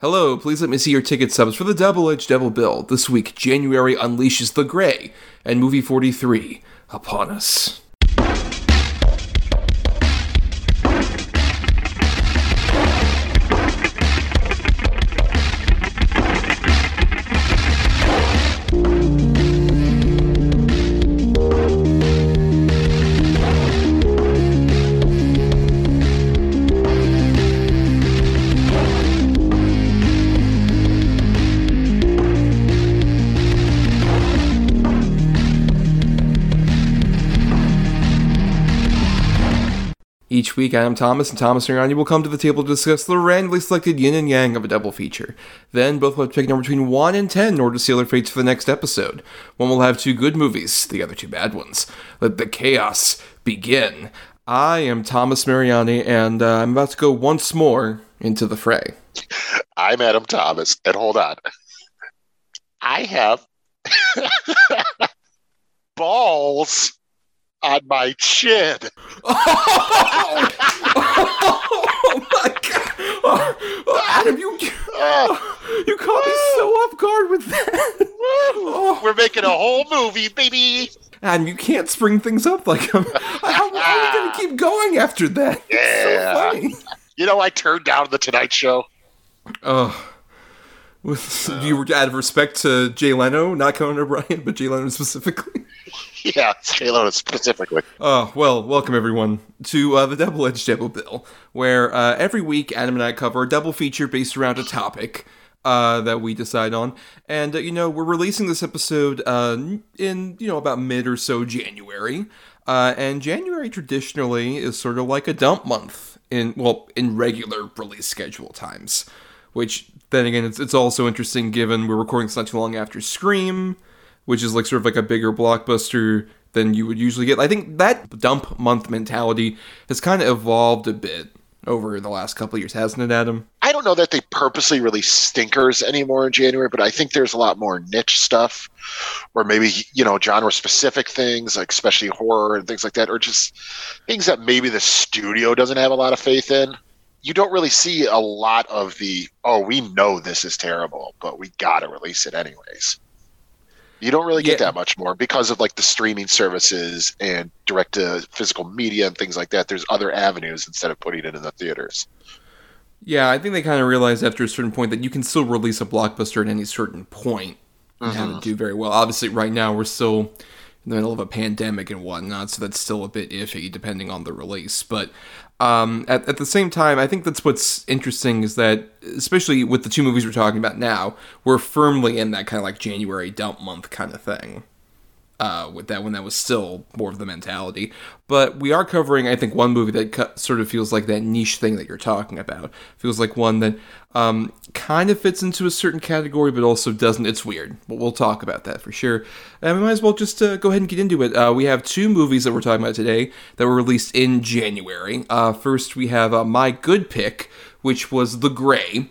Hello, please let me see your ticket subs for the Double Edge Double Bill. This week, January unleashes the Grey and Movie 43 upon us. Week, I am Thomas, and Thomas Ronnie will come to the table to discuss the randomly selected yin and yang of a double feature. Then, both will have to pick a number between 1 and 10 in order to seal their fates for the next episode. One will have two good movies, the other two bad ones. Let the chaos begin. I am Thomas Mariani, and uh, I'm about to go once more into the fray. I'm Adam Thomas, and hold on. I have balls on my chin. Oh, oh, oh my god! Oh, Adam, you you caught me so off guard with that. Oh, We're making a whole movie, baby. Adam, you can't spring things up like I'm. How, how are you gonna keep going after that? Yeah. so funny. You know, I turned down the Tonight Show. Oh. With, you were out of respect to Jay Leno, not Conan O'Brien, but Jay Leno specifically. Yeah, J-Lo specifically. Oh, well, welcome everyone to uh, the Double Edged Double Bill, where uh, every week Adam and I cover a double feature based around a topic uh, that we decide on. And, uh, you know, we're releasing this episode uh, in, you know, about mid or so January. Uh, and January traditionally is sort of like a dump month in, well, in regular release schedule times. Which, then again, it's, it's also interesting given we're recording this not too long after Scream which is like sort of like a bigger blockbuster than you would usually get. I think that dump month mentality has kind of evolved a bit over the last couple years, hasn't it, Adam? I don't know that they purposely release stinkers anymore in January, but I think there's a lot more niche stuff, or maybe you know genre specific things, like especially horror and things like that, or just things that maybe the studio doesn't have a lot of faith in. You don't really see a lot of the oh, we know this is terrible, but we gotta release it anyways. You don't really get Yeah. that much more because of like the streaming services and direct to physical media and things like that. There's other avenues instead of putting it in the theaters. Yeah, I think they kind of realized after a certain point that you can still release a blockbuster at any certain point and have it mm-hmm. do very well. Obviously, right now we're still in the middle of a pandemic and whatnot, so that's still a bit iffy depending on the release. But um, at, at the same time, I think that's what's interesting is that, especially with the two movies we're talking about now, we're firmly in that kind of like January dump month kind of thing uh, with that when that was still more of the mentality. But we are covering, I think, one movie that cu- sort of feels like that niche thing that you're talking about. Feels like one that um, kind of fits into a certain category, but also doesn't. It's weird. But we'll talk about that for sure. And we might as well just uh, go ahead and get into it. Uh, we have two movies that we're talking about today that were released in January. Uh, first, we have uh, my good pick, which was The Grey.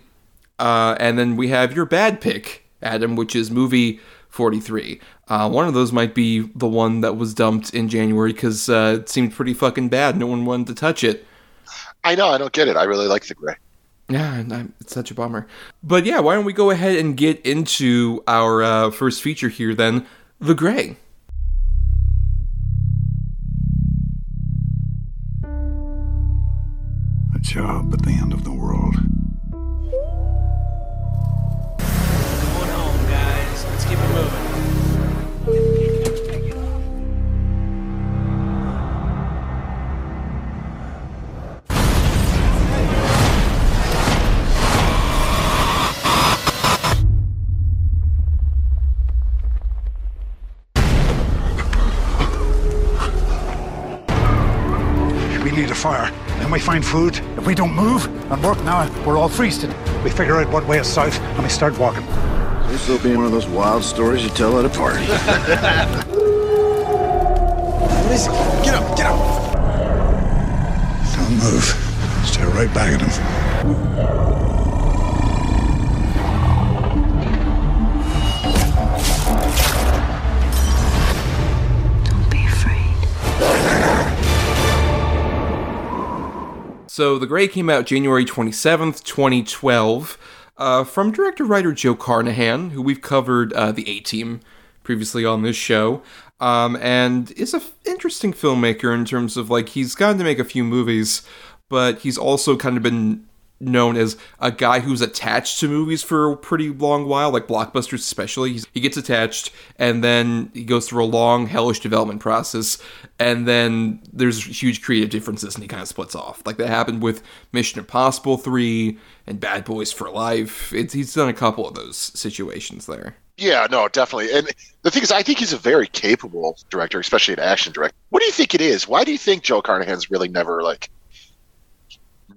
Uh, and then we have your bad pick, Adam, which is movie 43. Uh, one of those might be the one that was dumped in January because uh, it seemed pretty fucking bad. No one wanted to touch it. I know, I don't get it. I really like the grey. Yeah, it's such a bummer. But yeah, why don't we go ahead and get into our uh, first feature here then The Grey. A job at the end of the world. Find food. If we don't move and work now, we're all freezing. We figure out what way is south and we start walking. This will be one of those wild stories you tell at a party. Listen, get up, get up. Don't move. Stare right back at him. So The Grey came out January 27th, 2012. uh, from director writer Joe Carnahan, who we've covered uh, the A Team previously on this show, um, and is an f- interesting filmmaker in terms of like he's gotten to make a few movies, but he's also kind of been known as a guy who's attached to movies for a pretty long while, like blockbusters especially. He's, he gets attached and then he goes through a long, hellish development process, and then there's huge creative differences and he kind of splits off. Like that happened with Mission Impossible 3 and Bad Boys for Life. It's, he's done a couple of those situations there. Yeah, no, definitely. And the thing is, I think he's a very capable director, especially an action director. What do you think it is? Why do you think Joe Carnahan's really never like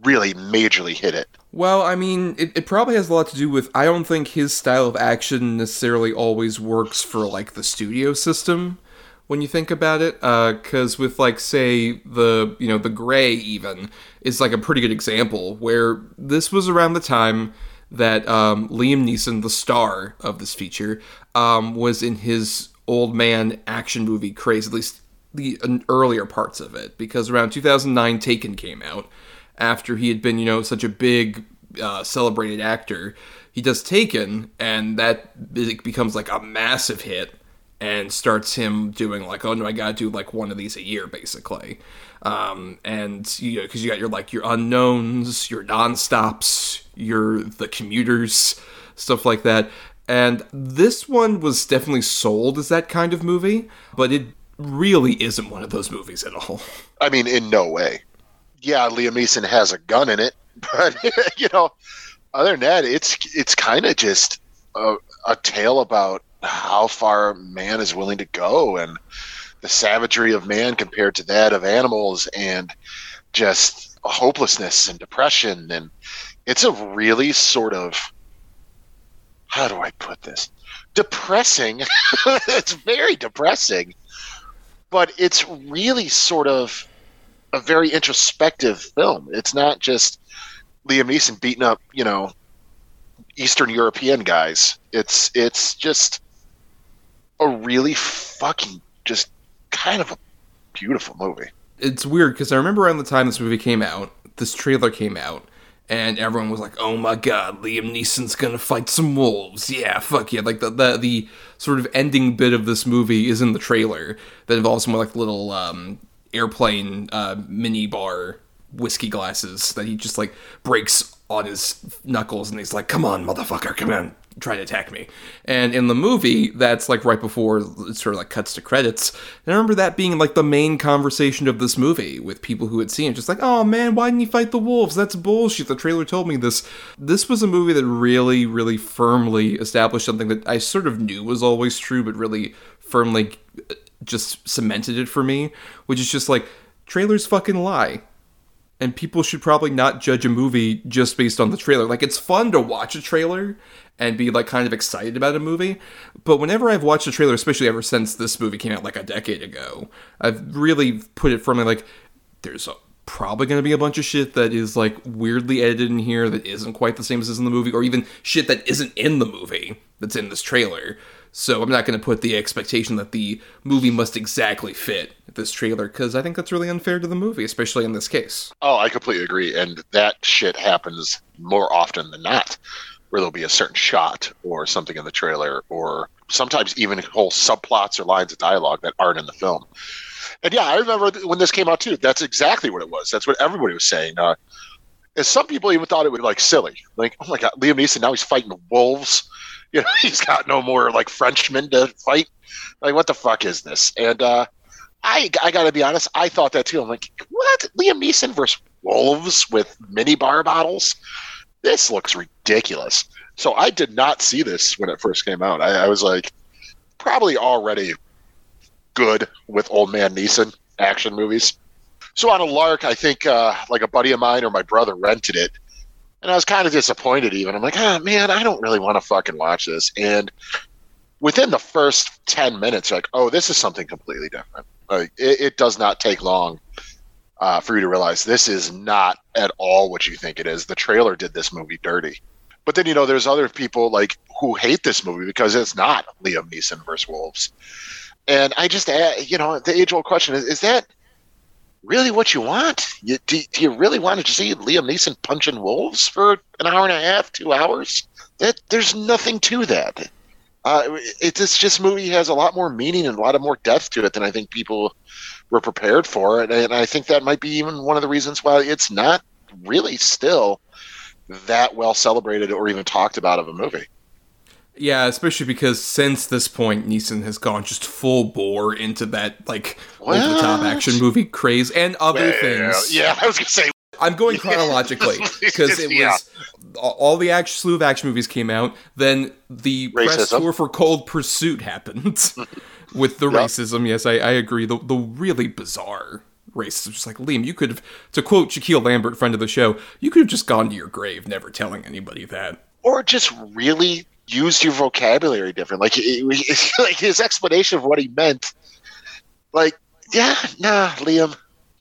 really majorly hit it? Well, I mean, it, it probably has a lot to do with I don't think his style of action necessarily always works for like the studio system when you think about it because with like say the you know the grey even is like a pretty good example where this was around the time that um, liam neeson the star of this feature um, was in his old man action movie craze at least the earlier parts of it because around 2009 taken came out after he had been you know such a big uh, celebrated actor he does taken and that becomes like a massive hit and starts him doing like, oh no, I gotta do like one of these a year, basically. Um, and you know, because you got your like your unknowns, your non-stops, your the commuters, stuff like that. And this one was definitely sold as that kind of movie, but it really isn't one of those movies at all. I mean, in no way. Yeah, Liam Neeson has a gun in it, but you know, other than that, it's it's kind of just a, a tale about how far man is willing to go and the savagery of man compared to that of animals and just hopelessness and depression and it's a really sort of how do I put this? Depressing. it's very depressing. But it's really sort of a very introspective film. It's not just Liam Neeson beating up, you know, Eastern European guys. It's it's just a really fucking just kind of a beautiful movie. It's weird because I remember around the time this movie came out, this trailer came out, and everyone was like, "Oh my god, Liam Neeson's gonna fight some wolves!" Yeah, fuck yeah! Like the the, the sort of ending bit of this movie is in the trailer that involves more like little um, airplane uh, mini bar whiskey glasses that he just like breaks on his knuckles and he's like, "Come on, motherfucker, come on, try to attack me." And in the movie, that's like right before it sort of like cuts to credits. And I remember that being like the main conversation of this movie with people who had seen it, just like, "Oh man, why didn't he fight the wolves? That's bullshit." The trailer told me this. This was a movie that really, really firmly established something that I sort of knew was always true, but really firmly uh, just cemented it for me, which is just like trailers fucking lie and people should probably not judge a movie just based on the trailer. Like it's fun to watch a trailer and be like kind of excited about a movie, but whenever I've watched a trailer, especially ever since this movie came out like a decade ago, I've really put it firmly like there's a, probably going to be a bunch of shit that is like weirdly edited in here that isn't quite the same as is in the movie or even shit that isn't in the movie that's in this trailer. So I'm not going to put the expectation that the movie must exactly fit this trailer because I think that's really unfair to the movie, especially in this case. Oh, I completely agree. And that shit happens more often than not, where there'll be a certain shot or something in the trailer, or sometimes even whole subplots or lines of dialogue that aren't in the film. And yeah, I remember when this came out too. That's exactly what it was. That's what everybody was saying. Uh, and some people even thought it was like silly. Like, oh my god, Liam Neeson now he's fighting wolves you know, he's got no more like Frenchmen to fight. Like, what the fuck is this? And uh, I, I got to be honest, I thought that too. I'm like, what? Liam Neeson versus wolves with mini bar bottles? This looks ridiculous. So I did not see this when it first came out. I, I was like, probably already good with old man Neeson action movies. So on a lark, I think uh, like a buddy of mine or my brother rented it and I was kind of disappointed. Even I'm like, ah, oh, man, I don't really want to fucking watch this. And within the first ten minutes, like, oh, this is something completely different. Like, it, it does not take long uh, for you to realize this is not at all what you think it is. The trailer did this movie dirty. But then you know, there's other people like who hate this movie because it's not Liam Neeson versus Wolves. And I just, you know, the age old question is: Is that really what you want? You, do, do you really want to see Liam Neeson punching wolves for an hour and a half, two hours? That there's nothing to that. Uh, it, this just movie has a lot more meaning and a lot of more depth to it than I think people were prepared for, and, and I think that might be even one of the reasons why it's not really still that well celebrated or even talked about of a movie. Yeah, especially because since this point, Neeson has gone just full bore into that like over the top action movie craze and other Yeah, things. Yeah, I was gonna say I'm going chronologically because it was Yeah. all the action slew of action movies came out. Then the press tour for Cold Pursuit happened with the Yep. racism. Yes, I, I agree. The the really bizarre racism. Just like Liam, you could have, to quote Shaquille Lambert, friend of the show, you could have just gone to your grave, never telling anybody that. or just really used your vocabulary different. Like, it, it- like his explanation of what he meant. Like, yeah, nah, Liam,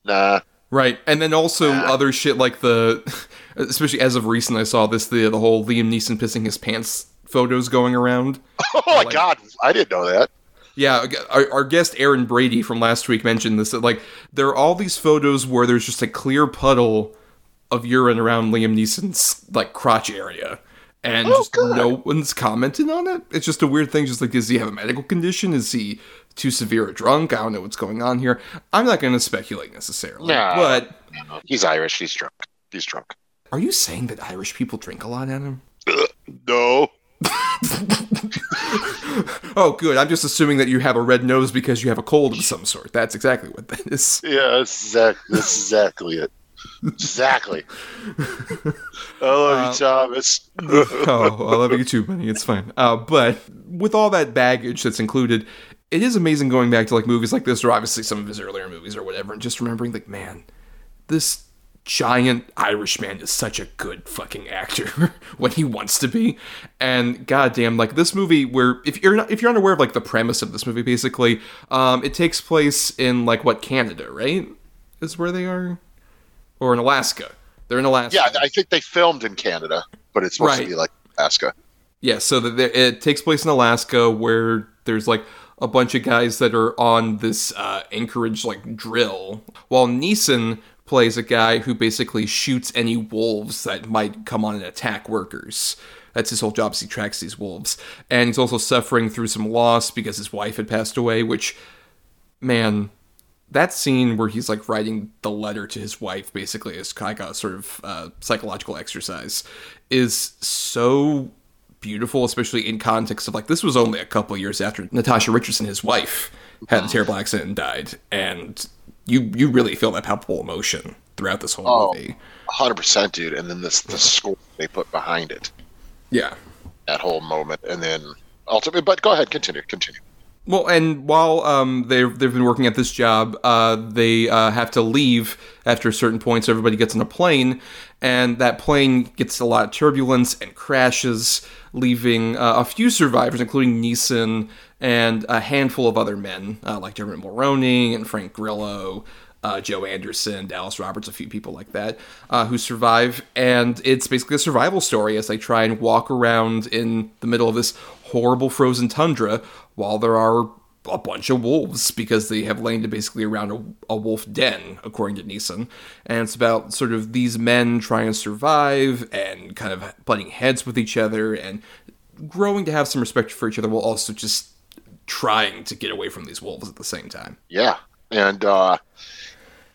nah. Right, and then also other shit like the, especially as of recent, I saw this the the whole Liam Neeson pissing his pants photos going around. Oh my Like- god, I didn't know that. Yeah, our, our guest Aaron Brady from last week mentioned this. That like there are all these photos where there's just a clear puddle of urine around Liam Neeson's like crotch area, and Oh, just God. no one's commenting on it. It's just a weird thing. Just like, does he have a medical condition? Is he too severe a drunk? I don't know what's going on here. I'm not going to speculate necessarily, No. but He's Irish. He's drunk. He's drunk. are you saying that Irish people drink a lot, Adam? Uh, no. Oh, good. I'm just assuming that you have a red nose because you have a cold of some sort. That's exactly what that is. Yeah, that's exactly, that's exactly it. Exactly. I love you, Thomas. oh, I love you too, buddy. It's fine. Uh, but with all that baggage that's included, it is amazing going back to like movies like this, or obviously some of his earlier movies or whatever, and just remembering like, man, this giant Irish man is such a good fucking actor when he wants to be. And goddamn, like this movie, where if you're not if you're unaware of like the premise of this movie, basically, um, it takes place in like what Canada, right? Is where they are, or in Alaska. They're in Alaska. Yeah, I think they filmed in Canada, but it's supposed Right. to be like Alaska. Yeah, so there, it takes place in Alaska where there's like a bunch of guys that are on this uh, Anchorage like drill, while Neeson plays a guy who basically shoots any wolves that might come on and attack workers. That's his whole job. He tracks these wolves, and he's also suffering through some loss because his wife had passed away. Which, man, that scene where he's like writing the letter to his wife basically as like a sort of uh, psychological exercise is so beautiful especially in context of like this was only a couple years after natasha richardson his wife had a terrible accident and died and you you really feel that palpable emotion throughout this whole Oh. movie hundred percent, dude. And then this the score they put behind it, yeah that whole moment, and then ultimately. But go ahead, continue, continue. Well, and while um, they've they've been working at this job, uh, they uh, have to leave after a certain point. So everybody gets on a plane, and that plane gets a lot of turbulence and crashes, leaving uh, a few survivors, including Neeson and a handful of other men uh, like Dermot Mulroney and Frank Grillo. Uh, Joe Anderson, Dallas Roberts, a few people like that uh, who survive, and it's basically a survival story as they try and walk around in the middle of this horrible frozen tundra while there are a bunch of wolves because they have landed basically around a, a wolf den, according to Neeson. And it's about sort of these men trying to survive and kind of butting heads with each other and growing to have some respect for each other while also just trying to get away from these wolves at the same time. Yeah, and uh,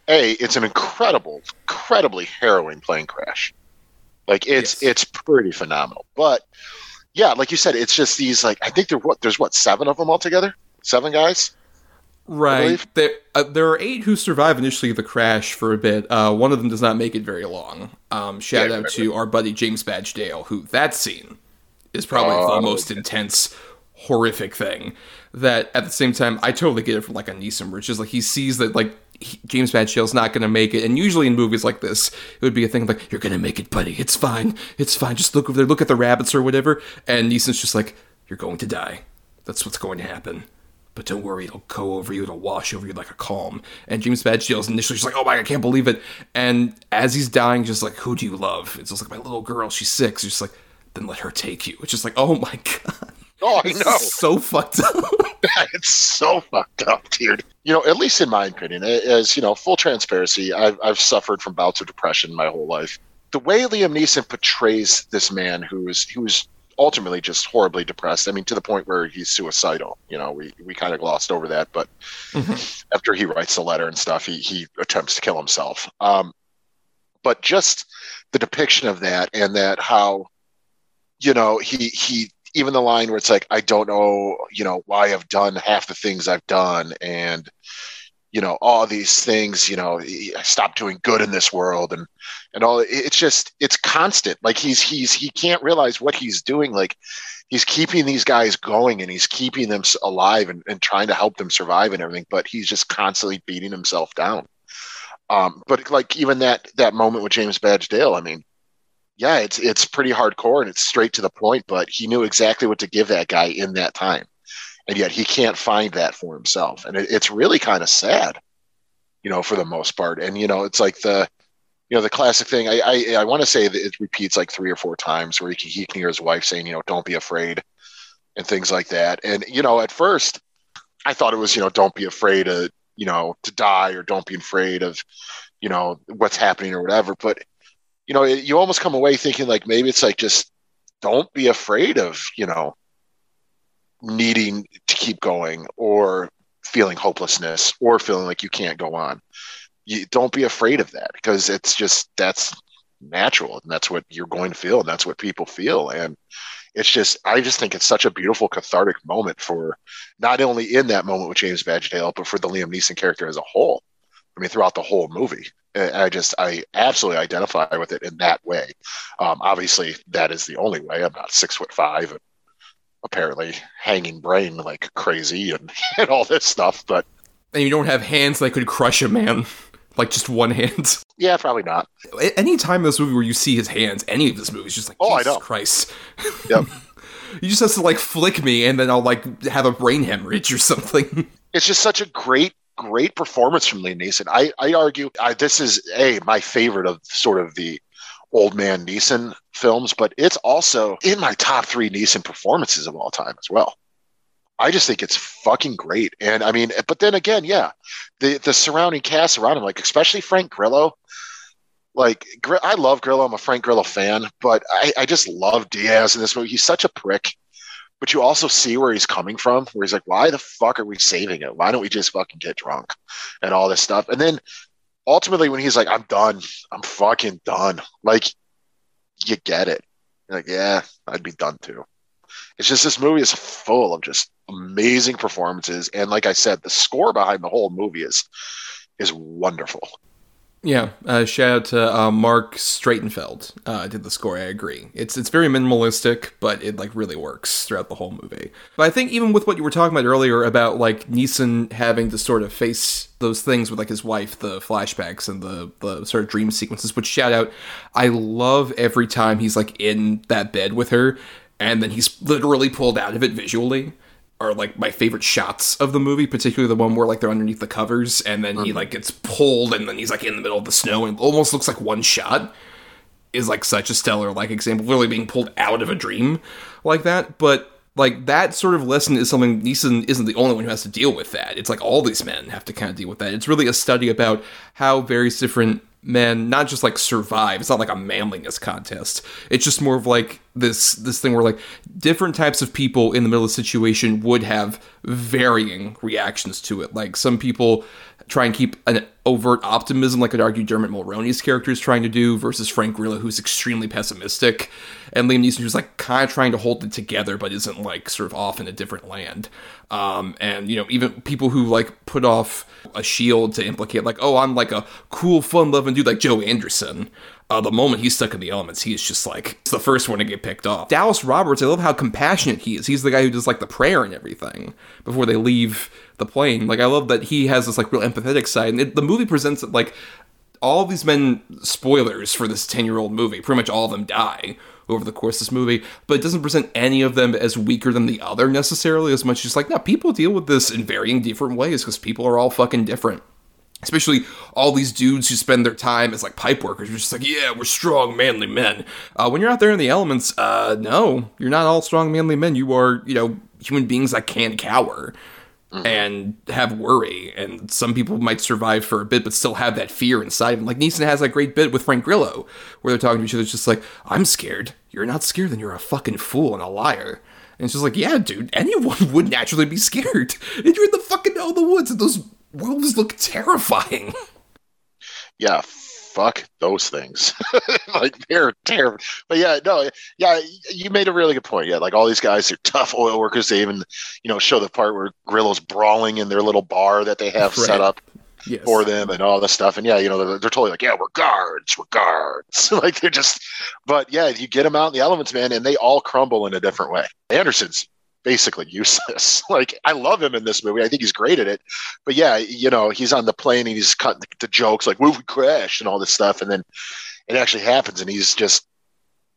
a it's an incredible, incredibly harrowing plane crash. Like it's Yes. it's pretty phenomenal. But yeah, like you said, it's just these like I think there what there's what seven of them altogether, seven guys. Right. There, uh, there are eight who survive initially the crash for a bit. Uh, one of them does not make it very long. Um, shout Yeah, out to our buddy James Badge Dale, who that scene is probably Oh, the most intense, horrific thing. That at the same time, I totally get it from like a Neeson, it's just like he sees that like he, James Badge Dale's not going to make it, and usually in movies like this, it would be a thing like you're going to make it, buddy. It's fine. It's fine. Just look over there, look at the rabbits or whatever. And Neeson's just like, you're going to die. That's what's going to happen but don't worry, it'll go over you, it'll wash over you like a calm. And James Badge Dale's initially just like, oh my, I can't believe it. And as he's dying, just like, who do you love? It's just like my little girl, she's six. He's just like, then let her take you. It's just like, oh my god, Oh, I know. so fucked up. it's so fucked up, dude. you know, at least in my opinion, as you know, full transparency, I've, I've suffered from bouts of depression my whole life. The way Liam Neeson portrays this man who is who is ultimately just horribly depressed. I mean, to the point where he's suicidal. You know, we, we kind of glossed over that, but mm-hmm. after he writes the letter and stuff, he, he attempts to kill himself. Um, but just the depiction of that and that how, you know, he, he, even the line where it's like, I don't know, you know, why I've done half the things I've done. And, you know all these things you know stop doing good in this world and and all it's just it's constant like he's he's he can't realize what he's doing like he's keeping these guys going and he's keeping them alive and, and trying to help them survive and everything but he's just constantly beating himself down um but like even that that moment with james badge dale i mean yeah it's it's pretty hardcore and it's straight to the point but he knew exactly what to give that guy in that time. And yet he can't find that for himself. And it, it's really kind of sad you know for the most part. And you know it's like the you know the classic thing i i, I want to say that it repeats like three or four times where he can, he can hear his wife saying you know don't be afraid and things like that. And you know at first i thought it was you know don't be afraid of you know to die or don't be afraid of you know what's happening or whatever. But you know you almost come away thinking like maybe it's like just don't be afraid of you know needing to keep going or feeling hopelessness or feeling like you can't go on. You don't be afraid of that because it's just that's natural and that's what you're going to feel and that's what people feel and it's just I just think it's such a beautiful cathartic moment for not only in that moment with James Badge Dale but for the Liam Neeson character as a whole. I mean throughout the whole movie. I just I absolutely identify with it in that way. Um, obviously, that is the only way. I'm not six foot five and apparently hanging brain like crazy and, and all this stuff. But and you don't have hands that could crush a man, like just one hand. Yeah, probably not. Any time in this movie where you see his hands, any of this movie is just like, oh, Jesus I know. Christ. Yep. you just has to like flick me, and then I'll like have a brain hemorrhage or something. It's just such a great great performance from Liam Neeson. I, I argue I, this is a my favorite of sort of the old man Neeson films, but it's also in my top three Neeson performances of all time as well. I just think it's fucking great. And I mean, but then again, yeah, the the surrounding cast around him, like especially Frank Grillo. Like I love Grillo, I'm a Frank Grillo fan, but I, I just love Diaz in this movie. He's such a prick, but you also see where he's coming from, where he's like, "Why the fuck are we saving it? Why don't we just fucking get drunk?" and all this stuff. And then ultimately when he's like, I'm done, I'm fucking done. Like, you get it. You're like, yeah, I'd be done too. It's just this movie is full of just amazing performances, and like I said, the score behind the whole movie is is wonderful. Yeah, uh, shout out to uh, Marc Streitenfeld. Uh, did the score. I agree. It's it's very minimalistic, but it like really works throughout the whole movie. But I think even with what you were talking about earlier about like Neeson having to sort of face those things with like his wife, the flashbacks and the the sort of dream sequences. Which shout out, I love every time he's like in that bed with her, and then he's literally pulled out of it visually are like my favorite shots of the movie, particularly the one where like they're underneath the covers and then he mm-hmm. like gets pulled and then he's like in the middle of the snow and almost looks like one shot is like such a stellar like example, literally being pulled out of a dream like that. But like that sort of lesson is something Neeson isn't the only one who has to deal with that. It's like all these men have to kind of deal with that. It's really a study about how various different men not just like survive. It's not like a manliness contest. It's just more of like this this thing where like different types of people in the middle of the situation would have varying reactions to it. Like some people try and keep an overt optimism like i'd argue dermot mulroney's character is trying to do versus frank grillo who's extremely pessimistic and liam neeson who's like kind of trying to hold it together but isn't like sort of off in a different land. Um, and you know even people who like put off a shield to implicate like oh i'm like a cool fun loving dude like joe anderson uh, the moment he's stuck in the elements he's just like it's the first one to get picked off. Dallas roberts i love how compassionate he is. He's the guy who does like the prayer and everything before they leave the plane. Like i love that he has this like real empathetic side. And it, the movie presents it like all these men spoilers for this 10 year old movie. Pretty much all of them die over the course of this movie, but it doesn't present any of them as weaker than the other necessarily, as much as like, no, people deal with this in varying different ways because people are all fucking different. Especially all these dudes who spend their time as like pipe workers, you're just like, yeah, we're strong, manly men. Uh, when you're out there in the elements, uh, no, you're not all strong, manly men. You are, you know, human beings that can't cower Mm-hmm. and have worry. And some people might survive for a bit, but still have that fear inside them. Like Neeson has that great bit with Frank Grillo, where they're talking to each other, it's just like, I'm scared. You're not scared, then you're a fucking fool and a liar. And it's just like, yeah, dude, anyone would naturally be scared. And you're in the fucking middle of the woods, and those wolves look terrifying. Yeah, fuck those things. like they're terrible. But yeah, no, yeah, you made a really good point. Yeah, like all these guys are tough oil workers. They even, you know, show the part where Grillo's brawling in their little bar that they have set up Yes. for them and all this stuff. And yeah, you know, they're, they're totally like, yeah, we're guards, we're guards. like they're just, but yeah, you get them out in the elements, man, and they all crumble in a different way. Anderson's basically useless. like I love him in this movie. I think he's great at it. But yeah, you know, he's on the plane and he's cutting the, jokes like, "Well, we crashed" and all this stuff, and then it actually happens, and he's just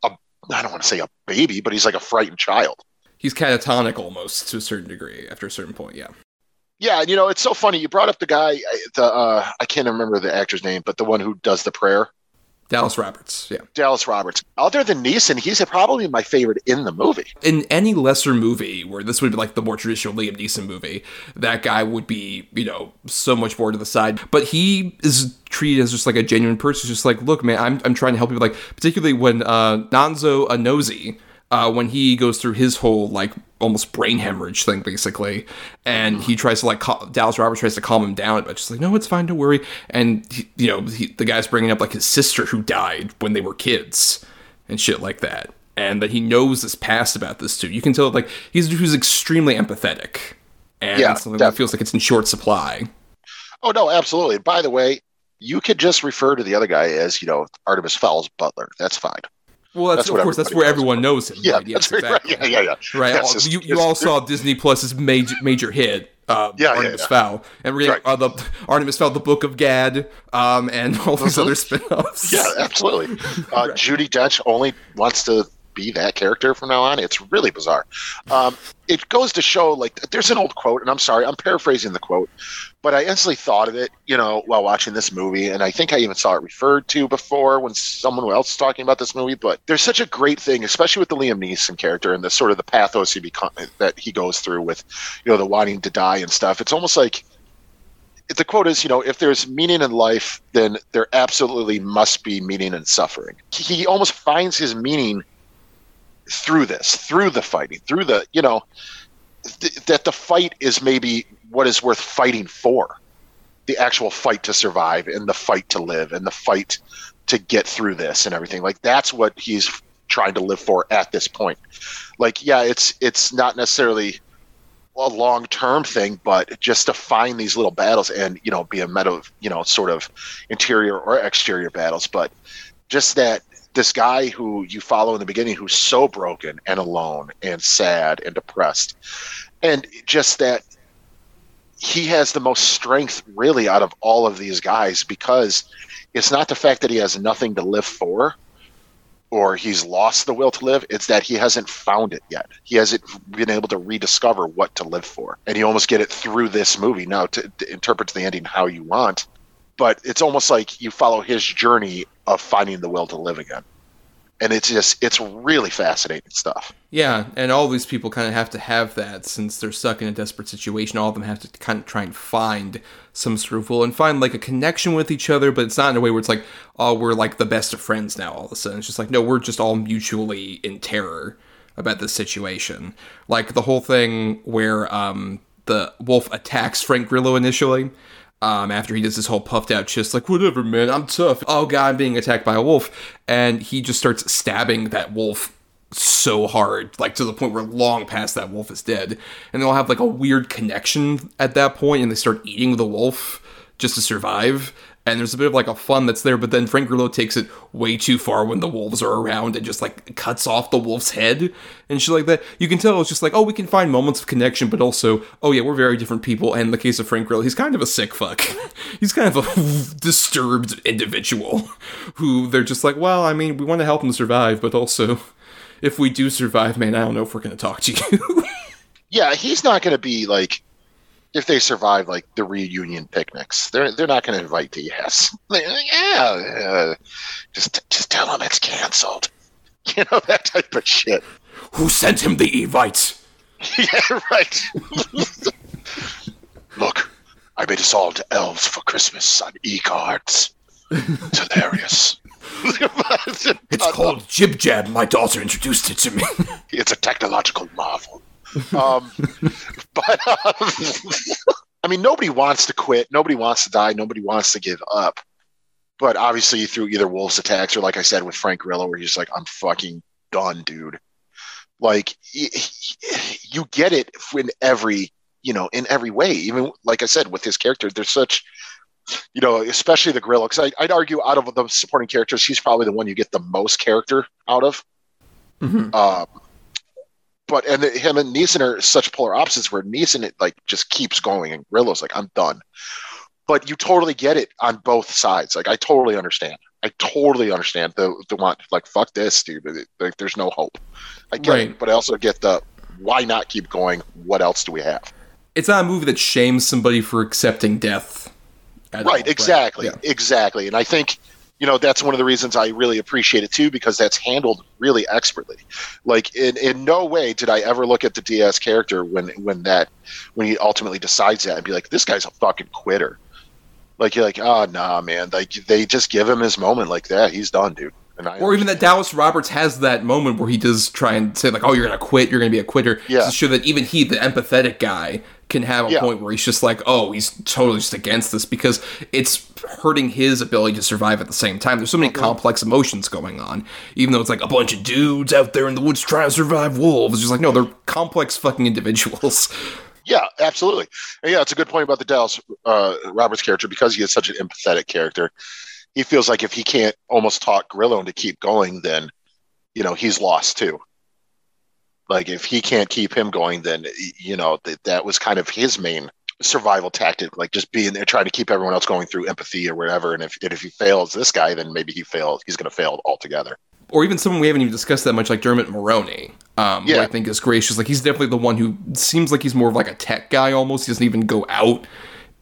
a I don't want to say a baby, but he's like a frightened child. He's catatonic almost to a certain degree after a certain point, yeah. Yeah, and you know, it's so funny. You brought up the guy, the uh, I can't remember the actor's name, but the one who does the prayer, Dallas Roberts, yeah. Dallas Roberts. Other than Neeson, he's probably my favorite in the movie. in any lesser movie where this would be like the more traditional Liam Neeson movie, that guy would be, you know, so much more to the side. But he is treated as just like a genuine person. It's just like, look, man, I'm, I'm trying to help you. Like, particularly when uh, Nonso Anozie, uh, when he goes through his whole like almost brain hemorrhage thing, basically, and he tries to like cal- Dallas Roberts tries to calm him down, but just like, no, it's fine, don't worry. And he, you know, he, the guy's bringing up like his sister who died when they were kids and shit like that, and that he knows his past about this too. You can tell like he's who's extremely empathetic, and Yeah, something that feels like it's in short supply. Oh no, absolutely. By the way, you could just refer to the other guy as, you know, Artemis Fowl's butler. That's fine. Well, that's, That's of course that's where everyone knows him. Yeah, right? Yes, right. exactly. Yeah, yeah, yeah. Right. That's all- you, you all saw Disney Plus's major major hit, uh, Yeah, yeah, Artemis yeah. Fowl, and reading Right. uh, the Artemis Fowl, the Book of Gad, um, and all these Mhm. other spin-offs. Yeah, absolutely. Uh, Judi Dench only wants to be that character from now on. It's really bizarre. Um, it goes to show, like, there's an old quote, and I'm sorry, I'm paraphrasing the quote, but I instantly thought of it, you know, while watching this movie, and I think I even saw it referred to before when someone else was talking about this movie. But there's such a great thing, especially with the Liam Neeson character and the sort of the pathos he become that he goes through with, you know, the wanting to die and stuff. It's almost like the quote is, you know, if there's meaning in life, then there absolutely must be meaning in suffering. He almost finds his meaning through this, through the fighting, through the, you know, th- that the fight is maybe what is worth fighting for. The actual fight to survive and the fight to live and the fight to get through this and everything. Like that's what he's trying to live for at this point. Like, yeah, it's it's not necessarily a long term thing, but just to find these little battles and you know be a meta, you know, sort of interior or exterior battles, but just that this guy who you follow in the beginning who's so broken and alone and sad and depressed, and just that he has the most strength really out of all of these guys because it's not the fact that he has nothing to live for or he's lost the will to live. It's that he hasn't found it yet. He hasn't been able to rediscover what to live for. And you almost get it through this movie. Now to, to interpret the ending how you want but it's almost like you follow his journey of finding the will to live again and it's just it's really fascinating stuff Yeah, and all these people kind of have to have that since they're stuck in a desperate situation. All of them have to kind of try and find some will and find like a connection with each other, but it's not in a way where it's like, oh, we're like the best of friends now. All of a sudden, it's just like, no, we're just all mutually in terror about this situation. Like the whole thing where um, the wolf attacks Frank Grillo initially. Um, after he does this whole puffed out chest, like, whatever, man, I'm tough. Oh, God, I'm being attacked by a wolf. And he just starts stabbing that wolf so hard, like to the point where long past that wolf is dead. And they'll have like a weird connection at that point, and they start eating the wolf just to survive. And there's a bit of like a fun that's there, but then Frank Grillo takes it way too far when the wolves are around and just like cuts off the wolf's head and shit like that. You can tell it's just like, oh, we can find moments of connection, but also, oh yeah, we're very different people. And in the case of Frank Grillo, he's kind of a sick fuck. he's kind of a disturbed individual who they're just like, well, I mean, we want to help him survive, but also if we do survive, man, I don't know if we're going to talk to you. yeah he's not going to be like if they survive like the reunion picnics they're they're not going to invite to yes like, yeah uh, just just tell them it's canceled you know that type of shit Who sent him the Evite? yeah right Look, I made us all into elves for Christmas on e-cards. It's hilarious. It's called JibJab. My daughter introduced it to me. it's a technological marvel. Um, but uh, I mean, nobody wants to quit. Nobody wants to die. Nobody wants to give up. But obviously, through either Wolf's attacks or, like I said, with Frank Grillo, where he's like, "I'm fucking done, dude." Like you get it in every, you know, in every way. Even like I said, with his character, there's such, you know, especially the Grillo. Because I'd argue, out of the supporting characters, he's probably the one you get the most character out of. Um, but and the, him and Neeson are such polar opposites. Where Neeson it like just keeps going, and Grillo's like, "I'm done." But you totally get it on both sides. Like I totally understand. I totally understand the the want like fuck this, dude. Like there's no hope. I get Right. it, but I also get the why not keep going? What else do we have? it's not a movie that shames somebody for accepting death. Right, all, right exactly Yeah. exactly and i think you know that's one of the reasons i really appreciate it too because that's handled really expertly like in, in no way did i ever look at the diaz character when when that when he ultimately decides that and be like this guy's a fucking quitter like you're like oh nah man like they just give him his moment like that he's done dude and I Or even that Dallas Roberts has that moment where he does try and say like, "Oh, you're gonna quit. You're gonna be a quitter." Yeah. To show that even he, the empathetic guy, can have a Yeah. point where he's just like, "Oh, he's totally just against this because it's hurting his ability to survive at the same time." There's so many complex emotions going on, even though it's like a bunch of dudes out there in the woods trying to survive wolves. It's just like, no, they're complex fucking individuals. Yeah, absolutely. And yeah, it's a good point about the Dallas uh, Roberts character because he is such an empathetic character. He feels like if he can't almost talk Grillo to keep going, then you know he's lost too. Like if he can't keep him going, then you know that that was kind of his main survival tactic, like just being there trying to keep everyone else going through empathy or whatever. And if and if he fails this guy, then maybe he fails. He's going to fail altogether. or even someone we haven't even discussed that much, like Dermot Mulroney, um, who Yeah. I think is gracious. Like he's definitely the one who seems like he's more of like a tech guy almost. He doesn't even go out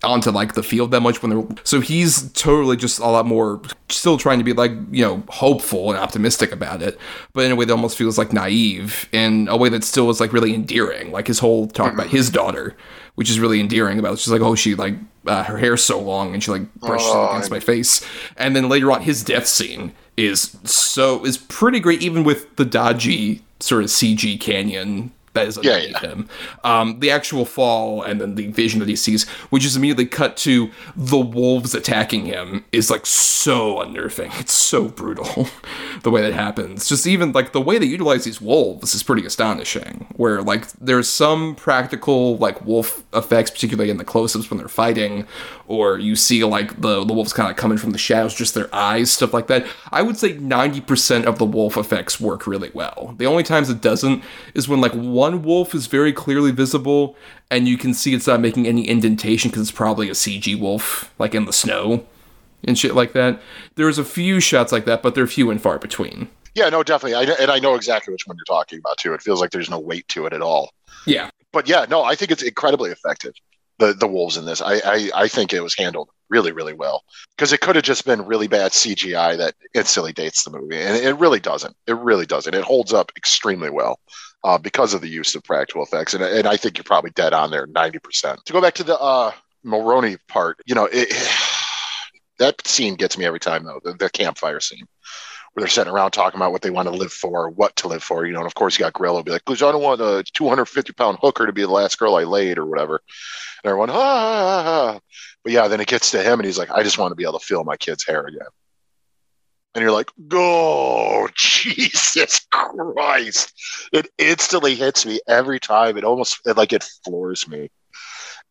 onto like the field that much when they're so he's totally just a lot more still trying to be like you know hopeful and optimistic about it but in a way that almost feels like naive in a way that still is like really endearing like his whole talk about his daughter which is really endearing about it. she's like oh she like uh, her hair's so long and she like brushes it against my face and then later on his death scene is so is pretty great even with the dodgy sort of cg canyon that is Yeah, yeah. him. Um, the actual fall and then the vision that he sees, which is immediately cut to the wolves attacking him, is like so unnerving. It's so brutal the way that happens. Just even like the way they utilize these wolves is pretty astonishing. Where like there's some practical like wolf effects, particularly in the close-ups when they're fighting, or you see like the the wolves kind of coming from the shadows, just their eyes, stuff like that. I would say 90% of the wolf effects work really well. The only times it doesn't is when like one wolf is very clearly visible and you can see it's not making any indentation because it's probably a CG wolf, like in the snow and shit like that. There's a few shots like that, but they're few and far between. Yeah, no, definitely. I, and I know exactly which one you're talking about too. It feels like there's no weight to it at all. Yeah. but yeah, no, I think it's incredibly effective. The the wolves in this, I I, I think it was handled really really well because it could have just been really bad CGI that instantly dates the movie, and it really doesn't. It really doesn't. It holds up extremely well. Uh, because of the use of practical effects, and, and I think you're probably dead on there, ninety percent. To go back to the uh, Mulroney part, you know, it, that scene gets me every time though. The, the campfire scene where they're sitting around talking about what they want to live for, what to live for, you know. And of course, you got Grillo be like, "Cause I don't want a 250 pound hooker to be the last girl I laid or whatever." And everyone, ah, ah, ah. but yeah, then it gets to him, and he's like, "I just want to be able to feel my kid's hair again." And you're like, "Oh, Jesus Christ!" It instantly hits me every time. It almost it, like it floors me.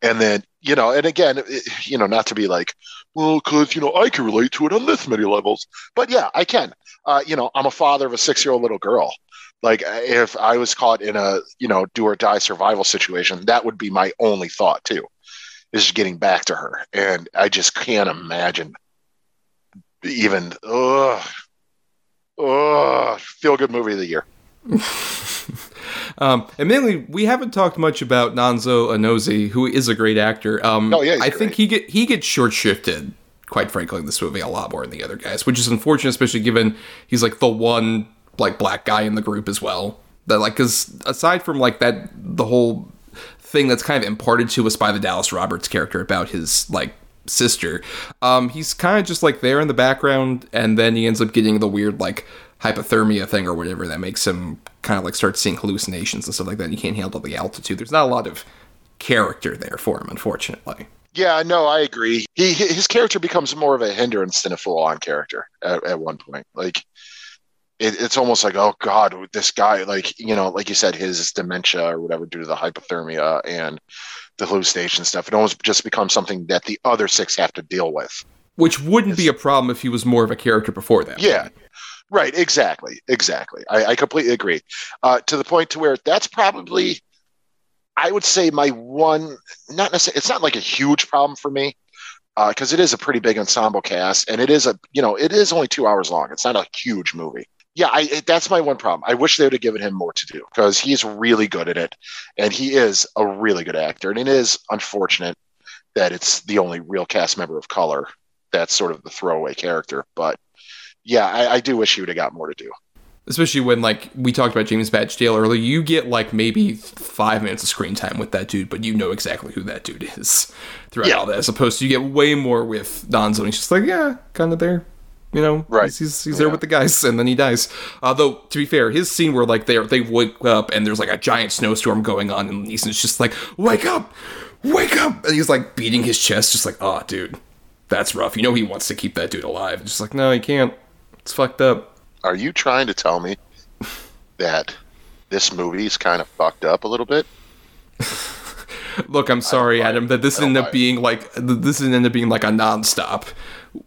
And then you know, and again, it, you know, not to be like, well, because you know, I can relate to it on this many levels, but yeah, I can uh, you know, I'm a father of a six year old little girl. Like, if I was caught in a, you know, do or die survival situation, that would be my only thought, too, is getting back to her. And I just can't imagine even, ugh, ugh, feel good movie of the year. Um, and mainly, we haven't talked much about Nonso Anozie, who is a great actor. Um, Oh, yeah, I great. think he get he gets short shifted, quite frankly, in this movie a lot more than the other guys, which is unfortunate, especially given he's like the one like black guy in the group as well. That like, because aside from like that, the whole thing that's kind of imparted to us by the Dallas Roberts character about his like sister. Um, he's kind of just like there in the background, and then he ends up getting the weird like hypothermia thing or whatever that makes him kind of like start seeing hallucinations and stuff like that. He can't handle the altitude. There's not a lot of character there for him, unfortunately. Yeah, no, I agree. He his character becomes more of a hindrance than a full-on character at, at one point. Like it, it's almost like, oh god, this guy, like you know, like you said, his dementia or whatever due to the hypothermia and the hallucination stuff. It almost just becomes something that the other six have to deal with. Which wouldn't be a problem if he was more of a character before that. Yeah. Right, exactly, exactly. I, I completely agree. Uh, to the point to where that's probably I would say my one, not necessarily, it's not like a huge problem for me because uh, it is a pretty big ensemble cast and it is a, you know, it is only two hours long. It's not a huge movie. Yeah, I, that's my one problem. I wish they would have given him more to do because he's really good at it and he is a really good actor. And it is unfortunate that it's the only real cast member of color that's sort of the throwaway character. But yeah, I, I do wish he would have got more to do especially when like we talked about James Badge Dale earlier, you get like maybe five minutes of screen time with that dude, but you know exactly who that dude is throughout yeah. all that, as opposed to you get way more with Nonso. And he's just like, yeah, kind of there. You know, right? He's, he's, he's there with the guys, and then he dies. Although to be fair, his scene where like they they wake up and there's like a giant snowstorm going on, and Neeson's just like, "Wake up, wake up!" and he's like beating his chest, just like, "Oh, dude, that's rough." You know, he wants to keep that dude alive. Just like, no, he can't. It's fucked up are you trying to tell me that this movie is kind of fucked up a little bit? Look, I'm sorry, Adam, that this ended up being like this ended up being like a nonstop.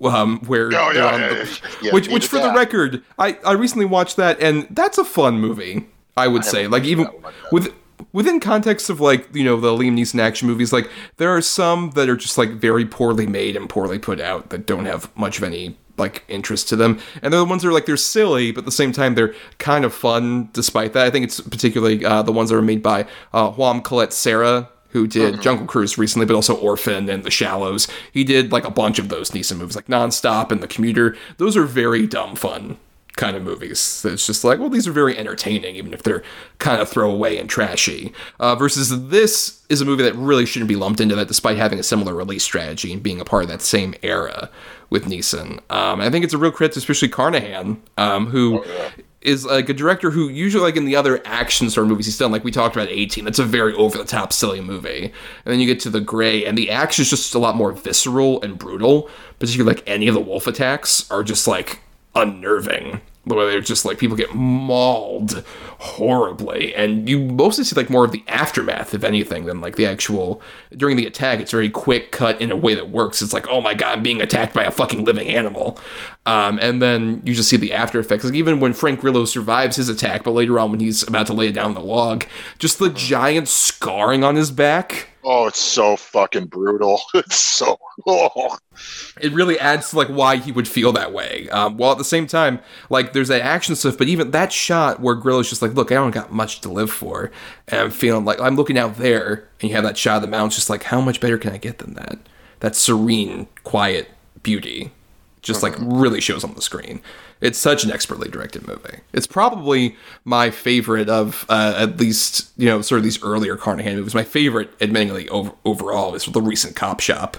Um, where oh, yeah, yeah, the, yeah, which, which for that. the record, I, I recently watched that, and that's a fun movie. I would I say, like even with within context of like you know the Liam Neeson action movies, like there are some that are just like very poorly made and poorly put out that don't have much of any like interest to them. And they're the ones that are like they're silly, but at the same time they're kind of fun. Despite that, I think it's particularly uh, the ones that are made by uh, Jaume Collet-Serra, who did mm-hmm. Jungle Cruise recently, but also Orphan and The Shallows. He did like a bunch of those Neeson movies, like Nonstop and The Commuter. Those are very dumb fun kind of movies. It's just like, well, these are very entertaining, even if they're kind of throwaway and trashy. Uh, versus this is a movie that really shouldn't be lumped into that, despite having a similar release strategy and being a part of that same era with Neeson. Um, I think it's a real credit especially Carnahan, um, who. Oh, yeah. Is like a director who usually like in the other action sort of movies he's done, like we talked about A-Team. That's a very over the top silly movie. And then you get to the Grey, and the action is just a lot more visceral and brutal. Particularly like any of the wolf attacks are just like unnerving where they're just like people get mauled horribly and you mostly see like more of the aftermath if anything than like the actual during the attack it's very quick cut in a way that works. It's like oh my god i'm being attacked by a fucking living animal. Um, and then you just see the after effects like even when frank grillo survives his attack but later on when he's about to lay down the log just the giant scarring on his back Oh, it's so fucking brutal. It's so. Oh. It really adds to like why he would feel that way. Um, while at the same time, like there's that action stuff, but even that shot where Grillo's just like, "Look, I don't got much to live for," and I'm feeling like I'm looking out there, and you have that shot of the mountains, just like, how much better can I get than that? That serene, quiet beauty, just like mm-hmm. really shows on the screen. It's such an expertly directed movie. It's probably my favorite of uh, at least you know sort of these earlier Carnahan movies. My favorite, admittingly, over, overall is the recent Cop Shop,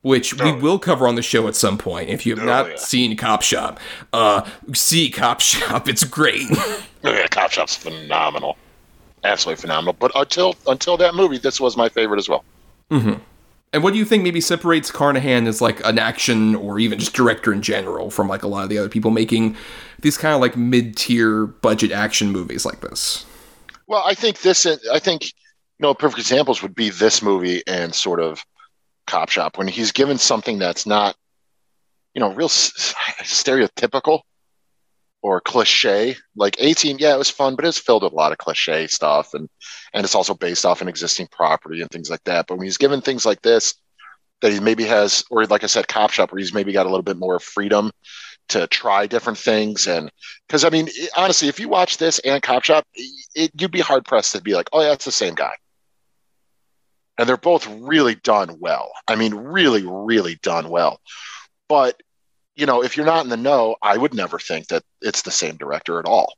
which oh. we will cover on the show at some point. If you have oh, not yeah. seen Cop Shop, uh, see Cop Shop. It's great. oh, yeah, Cop Shop's phenomenal, absolutely phenomenal. But until until that movie, this was my favorite as well. Mm-hmm. And what do you think maybe separates Carnahan as like an action or even just director in general from like a lot of the other people making these kind of like mid-tier budget action movies like this? Well, I think this I think you know perfect examples would be this movie and sort of Cop Shop when he's given something that's not you know real stereotypical or cliche. Like A-Team, yeah, it was fun, but it's filled with a lot of cliche stuff and and it's also based off an existing property and things like that. But when he's given things like this that he maybe has, or like I said, Cop Shop, where he's maybe got a little bit more freedom to try different things. And because I mean, honestly, if you watch this and Cop Shop, it, you'd be hard pressed to be like, oh yeah, it's the same guy. And they're both really done well. I mean, really, really done well. But you know, if you're not in the know, I would never think that it's the same director at all.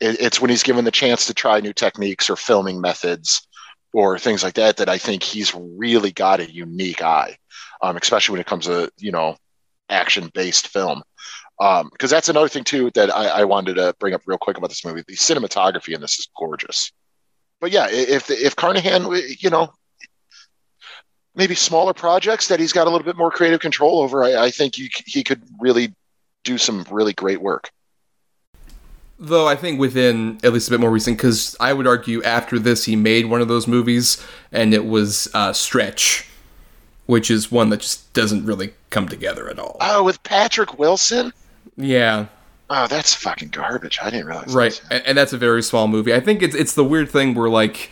It, it's when he's given the chance to try new techniques or filming methods or things like that that I think he's really got a unique eye, um, especially when it comes to you know action based film. Because um, that's another thing too that I, I, wanted to bring up real quick about this movie. The cinematography in this is gorgeous. But yeah, if if Carnahan, you know, maybe smaller projects that he's got a little bit more creative control over, I, I think you, he could really do some really great work. Though I think within at least a bit more recent, because I would argue after this he made one of those movies, and it was uh, Stretch, which is one that just doesn't really come together at all. Oh, with Patrick Wilson. Yeah. Oh, that's fucking garbage. I didn't realize. Right, and, and that's a very small movie. I think it's it's the weird thing where like,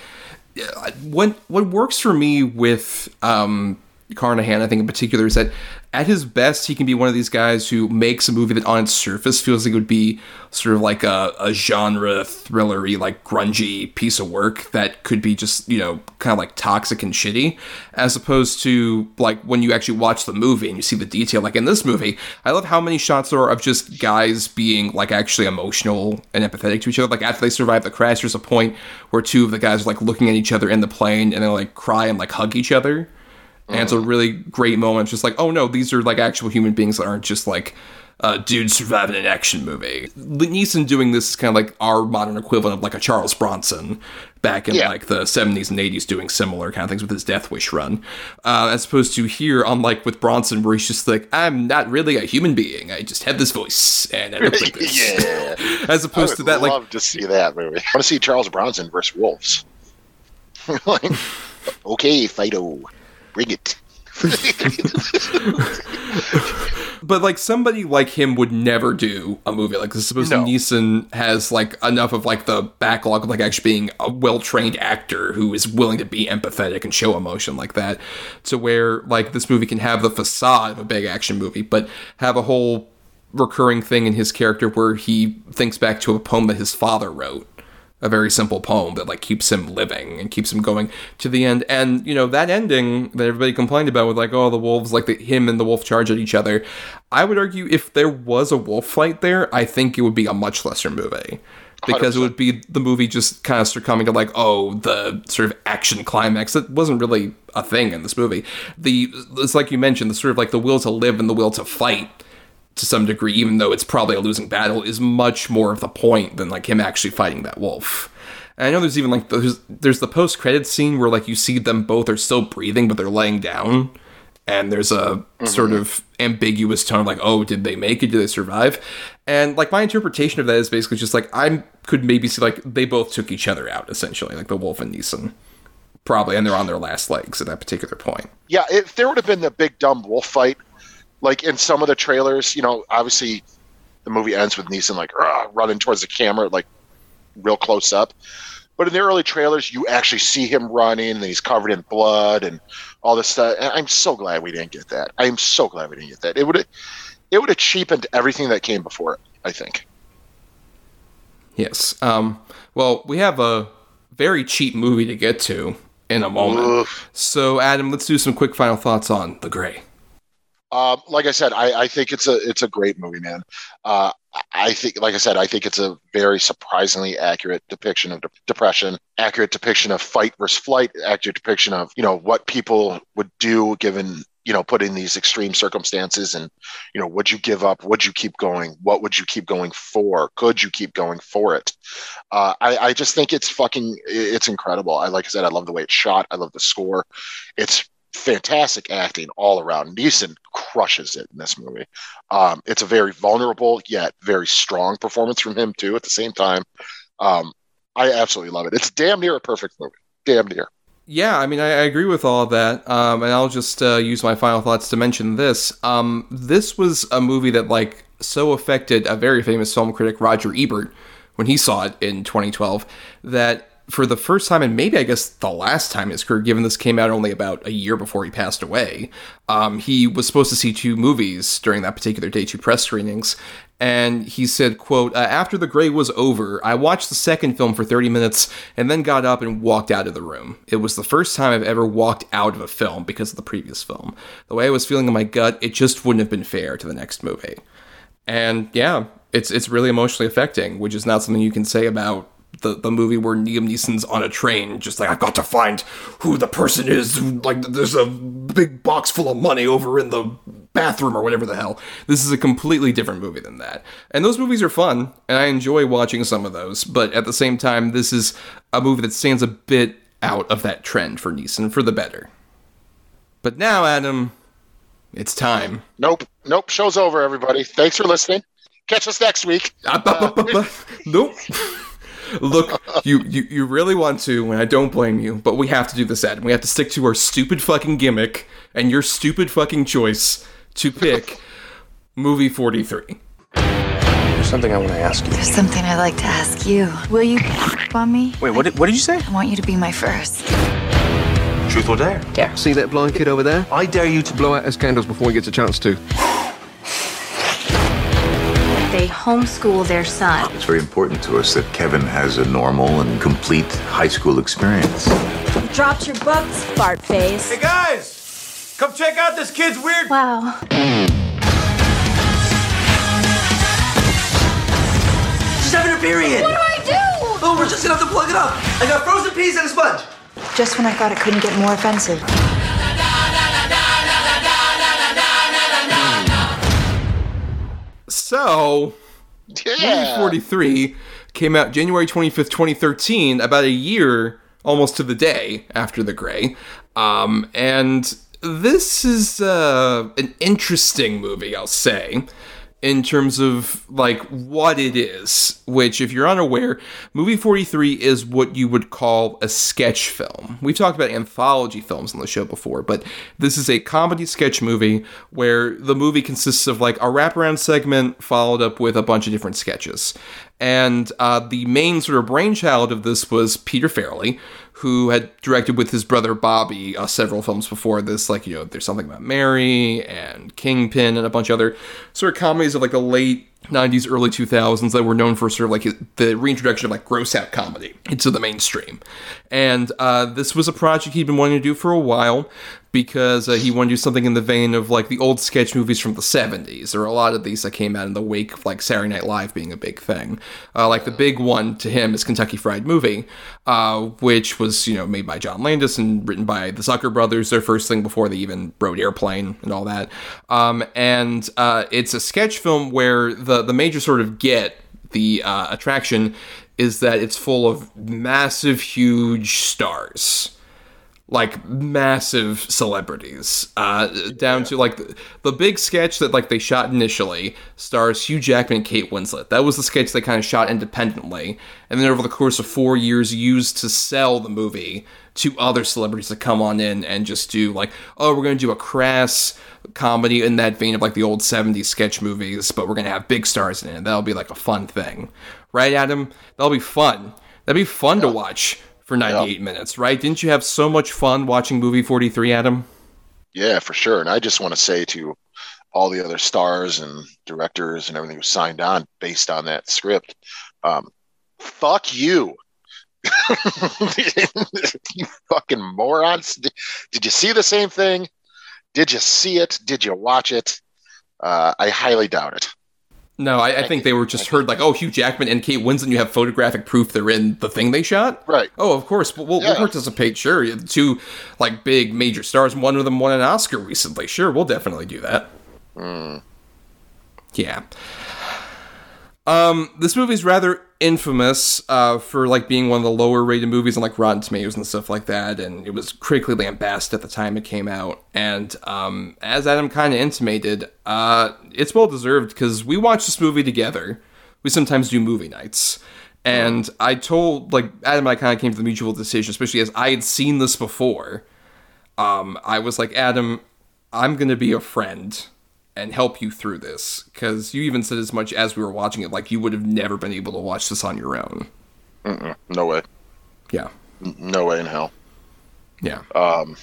what what works for me with um, Carnahan, I think in particular, is that at his best, he can be one of these guys who makes a movie that on its surface feels like it would be sort of like a, a genre thrillery, like grungy piece of work that could be just, you know, kind of like toxic and shitty, as opposed to like when you actually watch the movie and you see the detail. Like in this movie, I love how many shots there are of just guys being like actually emotional and empathetic to each other. Like after they survive the crash, there's a point where two of the guys are like looking at each other in the plane and they like cry and like hug each other. And it's a really great moment. Just like, oh no, these are like actual human beings that aren't just like uh, dude surviving an action movie. Neeson doing this is kind of like our modern equivalent of like a Charles Bronson back in Yeah. like the 70s and 80s doing similar kind of things with his Death Wish run. Uh, as opposed to here, unlike with Bronson, where he's just like, I'm not really a human being. I just have this voice and I look like this. yeah. As I opposed to that, like, love to see that movie. I want to see Charles Bronson versus Wolves. like, okay, Fido, bring it. But like somebody like him would never do a movie like this. Supposedly No. Neeson has like enough of like the backlog of like actually being a well trained actor who is willing to be empathetic and show emotion like that, to where like this movie can have the facade of a big action movie, but have a whole recurring thing in his character where he thinks back to a poem that his father wrote a very simple poem that like keeps him living and keeps him going to the end. And you know that ending that everybody complained about with like oh the wolves like the, him and the wolf charge at each other. I would argue if there was a wolf fight there, I think it would be a much lesser movie. Because it 100%. would be the movie just kind of succumbing to like, oh, the sort of action climax that wasn't really a thing in this movie. The it's like you mentioned, the sort of like the will to live and the will to fight to some degree, even though it's probably a losing battle, is much more of the point than like him actually fighting that wolf. And I know there's even like there's there's the post credit scene where like you see them both are still breathing but they're laying down, and there's a mm-hmm. sort of ambiguous tone of like oh did they make it did they survive, and like my interpretation of that is basically just like I could maybe see like they both took each other out essentially like the wolf and Neeson, probably and they're on their last legs at that particular point. Yeah, if there would have been the big dumb wolf fight, like in some of the trailers, you know, obviously the movie ends with Neeson like running towards the camera, like real close up. But in the early trailers, you actually see him running, and he's covered in blood and all this stuff. And I'm so glad we didn't get that. I'm so glad we didn't get that. It would have, it would have cheapened everything that came before it. I think. Yes. Um, well, we have a very cheap movie to get to in a moment. Oof. So, Adam, let's do some quick final thoughts on The Grey. Um, like I said, I, I think it's a it's a great movie, man. Uh, I think, like I said, I think it's a very surprisingly accurate depiction of de- depression, accurate depiction of fight versus flight, accurate depiction of you know what people would do given you know put in these extreme circumstances, and you know would you give up? Would you keep going? What would you keep going for? Could you keep going for it? Uh, I, I just think it's fucking it's incredible. I like I said, I love the way it's shot. I love the score. It's fantastic acting all around. Neeson crushes it in this movie. Um, it's a very vulnerable yet very strong performance from him too. At the same time, um, I absolutely love it. It's damn near a perfect movie. Damn near. Yeah, I mean, I, I agree with all of that. Um, and I'll just uh, use my final thoughts to mention this. Um, this was a movie that, like, so affected a very famous film critic, Roger Ebert, when he saw it in 2012, that for the first time, and maybe I guess the last time in his career, given this came out only about a year before he passed away, um, he was supposed to see two movies during that particular day, two press screenings. And he said, quote, uh, after The Grey was over, I watched the second film for 30 minutes and then got up and walked out of the room. It was the first time I've ever walked out of a film because of the previous film. The way I was feeling in my gut, it just wouldn't have been fair to the next movie. And yeah, it's it's really emotionally affecting, which is not something you can say about the, the movie where Liam Neeson's on a train, just like I've got to find who the person is. Who, like there's a big box full of money over in the bathroom or whatever the hell. This is a completely different movie than that. And those movies are fun, and I enjoy watching some of those. But at the same time, this is a movie that stands a bit out of that trend for Neeson for the better. But now, Adam, it's time. Nope. Nope. Show's over, everybody. Thanks for listening. Catch us next week. Ah, ba, ba. Nope. Look, you, you you really want to, and I don't blame you, but we have to do this, Adam. We have to stick to our stupid fucking gimmick and your stupid fucking choice to pick movie 43. There's something I want to ask you. There's something I'd like to ask you. Will you on me? Wait, what did, what did you say? I want you to be my first. Truth or dare? Dare. See that blind kid over there? I dare you to blow Blow out his candles before he gets a chance to. They homeschool their son. It's very important to us that Kevin has a normal and complete high school experience. Dropped your books, fart face. Hey guys, come check out this kid's weird. Wow. She's having a period. What do I do? Oh, we're just gonna have to plug it up. I got frozen peas and a sponge. Just when I thought it couldn't get more offensive. So, Yeah. 43 came out January 25th, 2013, about a year almost to the day after The Gray. Um, and this is uh, an interesting movie, I'll say, in terms of like what it is. Which, if you're unaware, movie 43 is what you would call a sketch film. We've talked about anthology films on the show before, but this is a comedy sketch movie where the movie consists of like a wraparound segment followed up with a bunch of different sketches. And uh, the main sort of brainchild of this was Peter Farrelly, who had directed with his brother Bobby uh, several films before this, like, you know, There's Something About Mary and Kingpin and a bunch of other sort of comedies of like the late 90s, early 2000s that were known for sort of like the reintroduction of like gross out comedy into the mainstream. And uh, this was a project he'd been wanting to do for a while because uh, he wanted to do something in the vein of like the old sketch movies from the 70s. There are a lot of these that came out in the wake of like Saturday Night Live being a big thing. Uh, like the big one to him is Kentucky Fried Movie, uh, which was, you know, made by John Landis and written by the Zucker brothers, their first thing before they even wrote Airplane and all that. Um, and uh, it's a sketch film where the, the major sort of get, the uh, attraction, is that it's full of massive, huge stars like massive celebrities uh, down to like the, the big sketch that like they shot initially stars hugh jackman and kate winslet. That was the sketch they kind of shot independently and then over the course of four years used to sell the movie to other celebrities to come on in and just do like oh we're going to do a crass comedy in that vein of like the old 70s sketch movies but we're going to have big stars in it. That'll be like a fun thing. Right adam? That'll be fun. That'd be fun to watch for 98 minutes, right? Didn't you have so much fun watching movie 43, Adam? Yeah, for sure. And I just want to say to all the other stars and directors and everything who signed on based on that script, um, fuck you. you fucking morons. Did, did you see the same thing? Did you see it? Did you watch it? Uh, I highly doubt it. No, I, I think they were just heard like, oh, Hugh Jackman and Kate Winslet. You have photographic proof they're in the thing they shot. Right. Oh, of course. We'll, we'll, Yeah. we'll participate. Sure. Two like big major stars. One of them won an Oscar recently. Sure, we'll definitely do that. Hmm. Yeah. Um, this movie's rather infamous uh, for like being one of the lower rated movies on like Rotten Tomatoes and stuff like that, and it was critically lambasted at the time it came out. And um, as Adam kind of intimated, uh, it's well deserved because we watched this movie together. We sometimes do movie nights, and I told like Adam and I kind of came to the mutual decision, especially as I had seen this before. Um, I was like, Adam, I'm gonna be a friend and help you through this because you even said as much as we were watching it like you would have never been able to watch this on your own Mm-mm. No way. yeah N- No way in hell. yeah Um,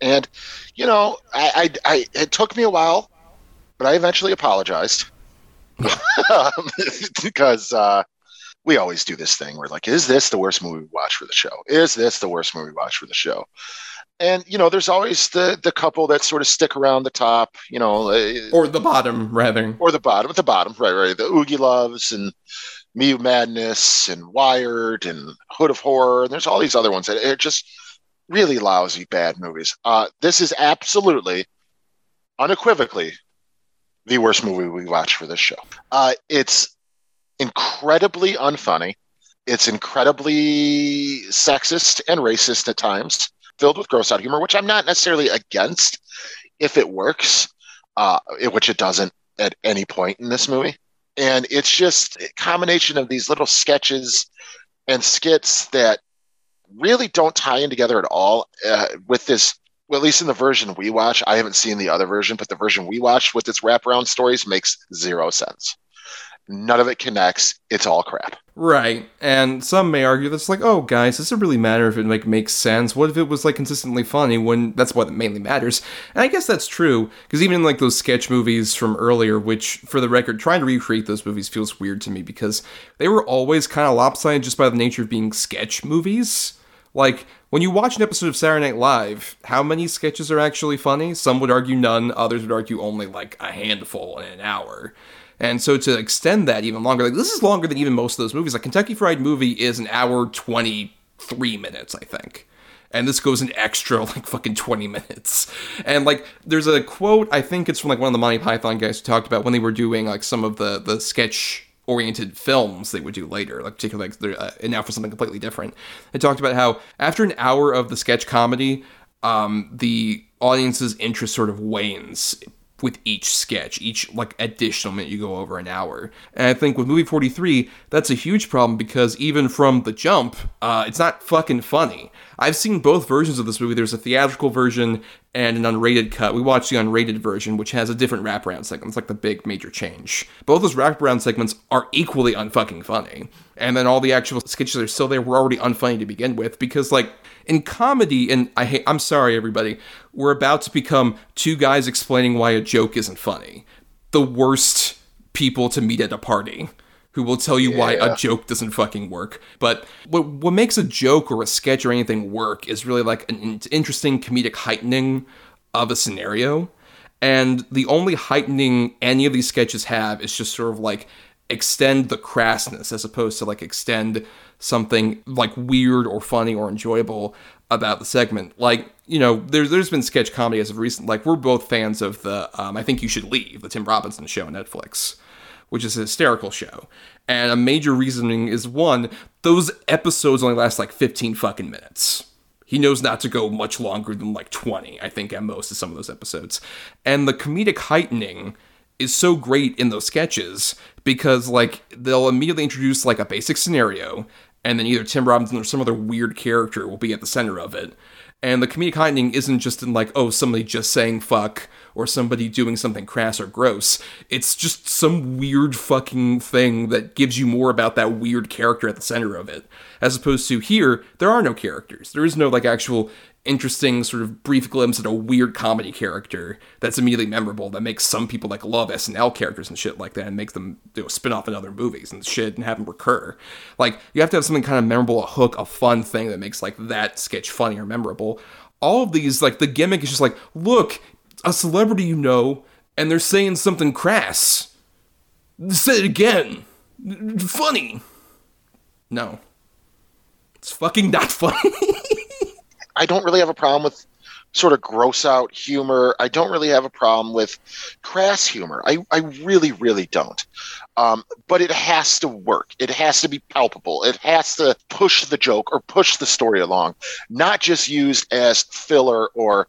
and you know, I, I, I, it took me a while, but I eventually apologized because uh, we always do this thing. We're like, is this the worst movie we watch for the show? Is this the worst movie we watch for the show? And you know, there's always the the couple that sort of stick around the top. You know, uh, or the bottom rather or the bottom, at the bottom, right, right. The Oogie Loves and Me Madness and Wired and Hood of Horror. And there's all these other ones that are just really lousy, bad movies. Uh, this is absolutely, unequivocally, the worst movie we watched for this show. Uh, it's incredibly unfunny. It's incredibly sexist and racist at times, filled with gross out humor, which I'm not necessarily against if it works, uh, which it doesn't at any point in this movie. And it's just a combination of these little sketches and skits that really don't tie in together at all uh, with this well, at least in the version we watch, I haven't seen the other version, but the version we watched with its wraparound stories makes zero sense. None of it connects. It's all crap. Right. And some may argue that's like, oh, guys, does it really matter if it like makes sense? What if it was like consistently funny when that's what mainly matters? And I guess that's true because even in like those sketch movies from earlier, which for the record, trying to recreate those movies feels weird to me because they were always kind of lopsided just by the nature of being sketch movies. Like, when you watch an episode of Saturday Night Live, how many sketches are actually funny? Some would argue none, others would argue only like a handful in an hour. And so to extend that even longer, like this is longer than even most of those movies. Like Kentucky Fried Movie is an hour 23 minutes, I think. And this goes an extra like fucking 20 minutes. And like there's a quote, I think it's from like one of the Monty Python guys who talked about when they were doing like some of the the sketch oriented films they would do later, like particularly like uh, and now for something completely different. They talked about how after an hour of the sketch comedy, um, the audience's interest sort of wanes with each sketch, each like additional minute you go over an hour. And I think with movie 43, that's a huge problem because even from the jump, uh, it's not fucking funny. I've seen both versions of this movie. There's a theatrical version and an unrated cut. We watched the unrated version, which has a different wraparound segment. It's like the big major change. Both those wraparound segments are equally unfucking funny. And then all the actual sketches are still there were already unfunny to begin with because, like, in comedy, and I hate, I'm sorry, everybody, we're about to become two guys explaining why a joke isn't funny. The worst people to meet at a party who will tell you yeah. why a joke doesn't fucking work. But what what makes a joke or a sketch or anything work is really like an interesting comedic heightening of a scenario. And the only heightening any of these sketches have is just sort of like extend the crassness as opposed to like extend something like weird or funny or enjoyable about the segment. Like, you know, there's there's been sketch comedy as of recent. Like, we're both fans of the um, I think you should leave the Tim Robinson show on Netflix, which is a hysterical show. And a major reasoning is one, those episodes only last like 15 fucking minutes. He knows not to go much longer than like 20, I think, at most of some of those episodes. And the comedic heightening is so great in those sketches because like they'll immediately introduce like a basic scenario and then either Tim Robinson or some other weird character will be at the center of it. And the comedic heightening isn't just in like, oh, somebody just saying fuck or somebody doing something crass or gross. It's just some weird fucking thing that gives you more about that weird character at the center of it. As opposed to here, there are no characters. There is no like actual interesting sort of brief glimpse at a weird comedy character that's immediately memorable that makes some people like love SNL characters and shit like that and makes them you know, spin off in other movies and shit and have them recur. Like you have to have something kind of memorable, a hook, a fun thing that makes like that sketch funny or memorable. All of these, like the gimmick is just like, look, a celebrity you know, and they're saying something crass. Say it again. Funny. No. It's fucking not funny. I don't really have a problem with sort of gross out humor. I don't really have a problem with crass humor. I, I really, really don't. Um, but it has to work. It has to be palpable. It has to push the joke or push the story along, not just used as filler or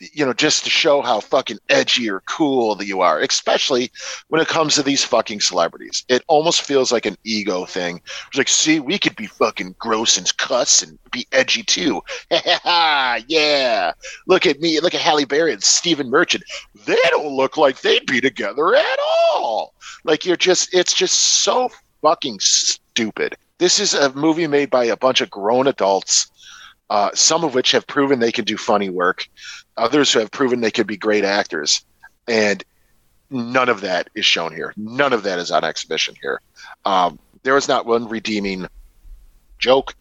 you know, just to show how fucking edgy or cool that you are, especially when it comes to these fucking celebrities. It almost feels like an ego thing. It's like, see, we could be fucking gross and cuss and be edgy too. yeah. Look at me. Look at Halle Berry and Stephen Merchant. They don't look like they'd be together at all. Like you're just, it's just so fucking stupid. This is a movie made by a bunch of grown adults uh, some of which have proven they can do funny work, others who have proven they could be great actors, and none of that is shown here. None of that is on exhibition here. Um, there is not one redeeming joke,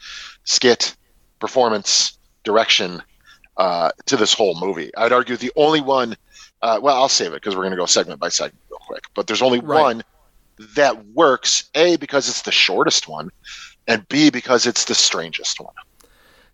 skit, performance, direction uh, to this whole movie. I'd argue the only one. Uh, well, I'll save it because we're going to go segment by segment real quick. But there's only right. one that works a because it's the shortest one, and b because it's the strangest one.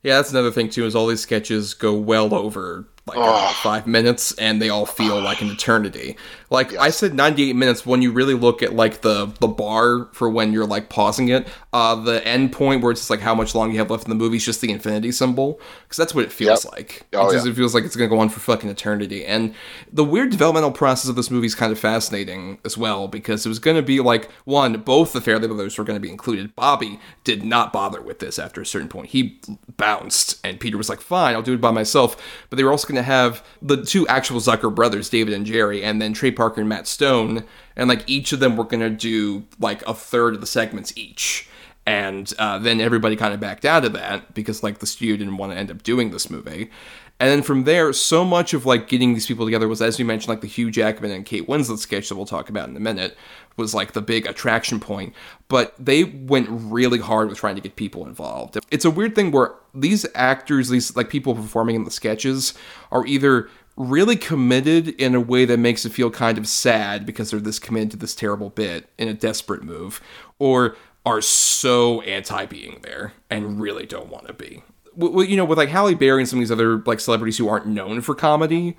Yeah, that's another thing too. Is all these sketches go well over like Oh. five minutes, and they all feel like an eternity. Like I said, ninety-eight minutes. When you really look at like the the bar for when you're like pausing it, uh, the end point where it's just like how much long you have left in the movie is just the infinity symbol because that's what it feels like. Oh, it, just, yeah. it feels like it's gonna go on for fucking eternity. And the weird developmental process of this movie is kind of fascinating as well because it was gonna be like one, both the Farrelly brothers were gonna be included. Bobby did not bother with this after a certain point. He bounced, and Peter was like, "Fine, I'll do it by myself." But they were also going to have the two actual Zucker brothers, David and Jerry, and then Trey Parker and Matt Stone, and like each of them were going to do like a third of the segments each. And uh, then everybody kind of backed out of that because like the studio didn't want to end up doing this movie. And then from there, so much of like getting these people together was, as you mentioned, like the Hugh Jackman and Kate Winslet sketch that we'll talk about in a minute was like the big attraction point. But they went really hard with trying to get people involved. It's a weird thing where these actors, these like people performing in the sketches, are either really committed in a way that makes it feel kind of sad because they're this committed to this terrible bit in a desperate move, or are so anti being there and really don't want to be w- w- you know, with like Halle Berry and some of these other like celebrities who aren't known for comedy,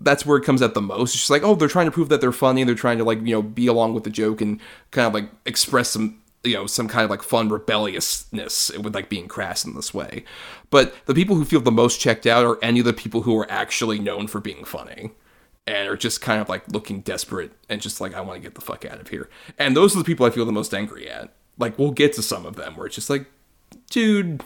that's where it comes out the most. It's just like, oh, they're trying to prove that they're funny. They're trying to like you know be along with the joke and kind of like express some you know some kind of like fun rebelliousness with like being crass in this way. But the people who feel the most checked out are any of the people who are actually known for being funny and are just kind of like looking desperate and just like I want to get the fuck out of here. And those are the people I feel the most angry at. Like we'll get to some of them where it's just like, dude,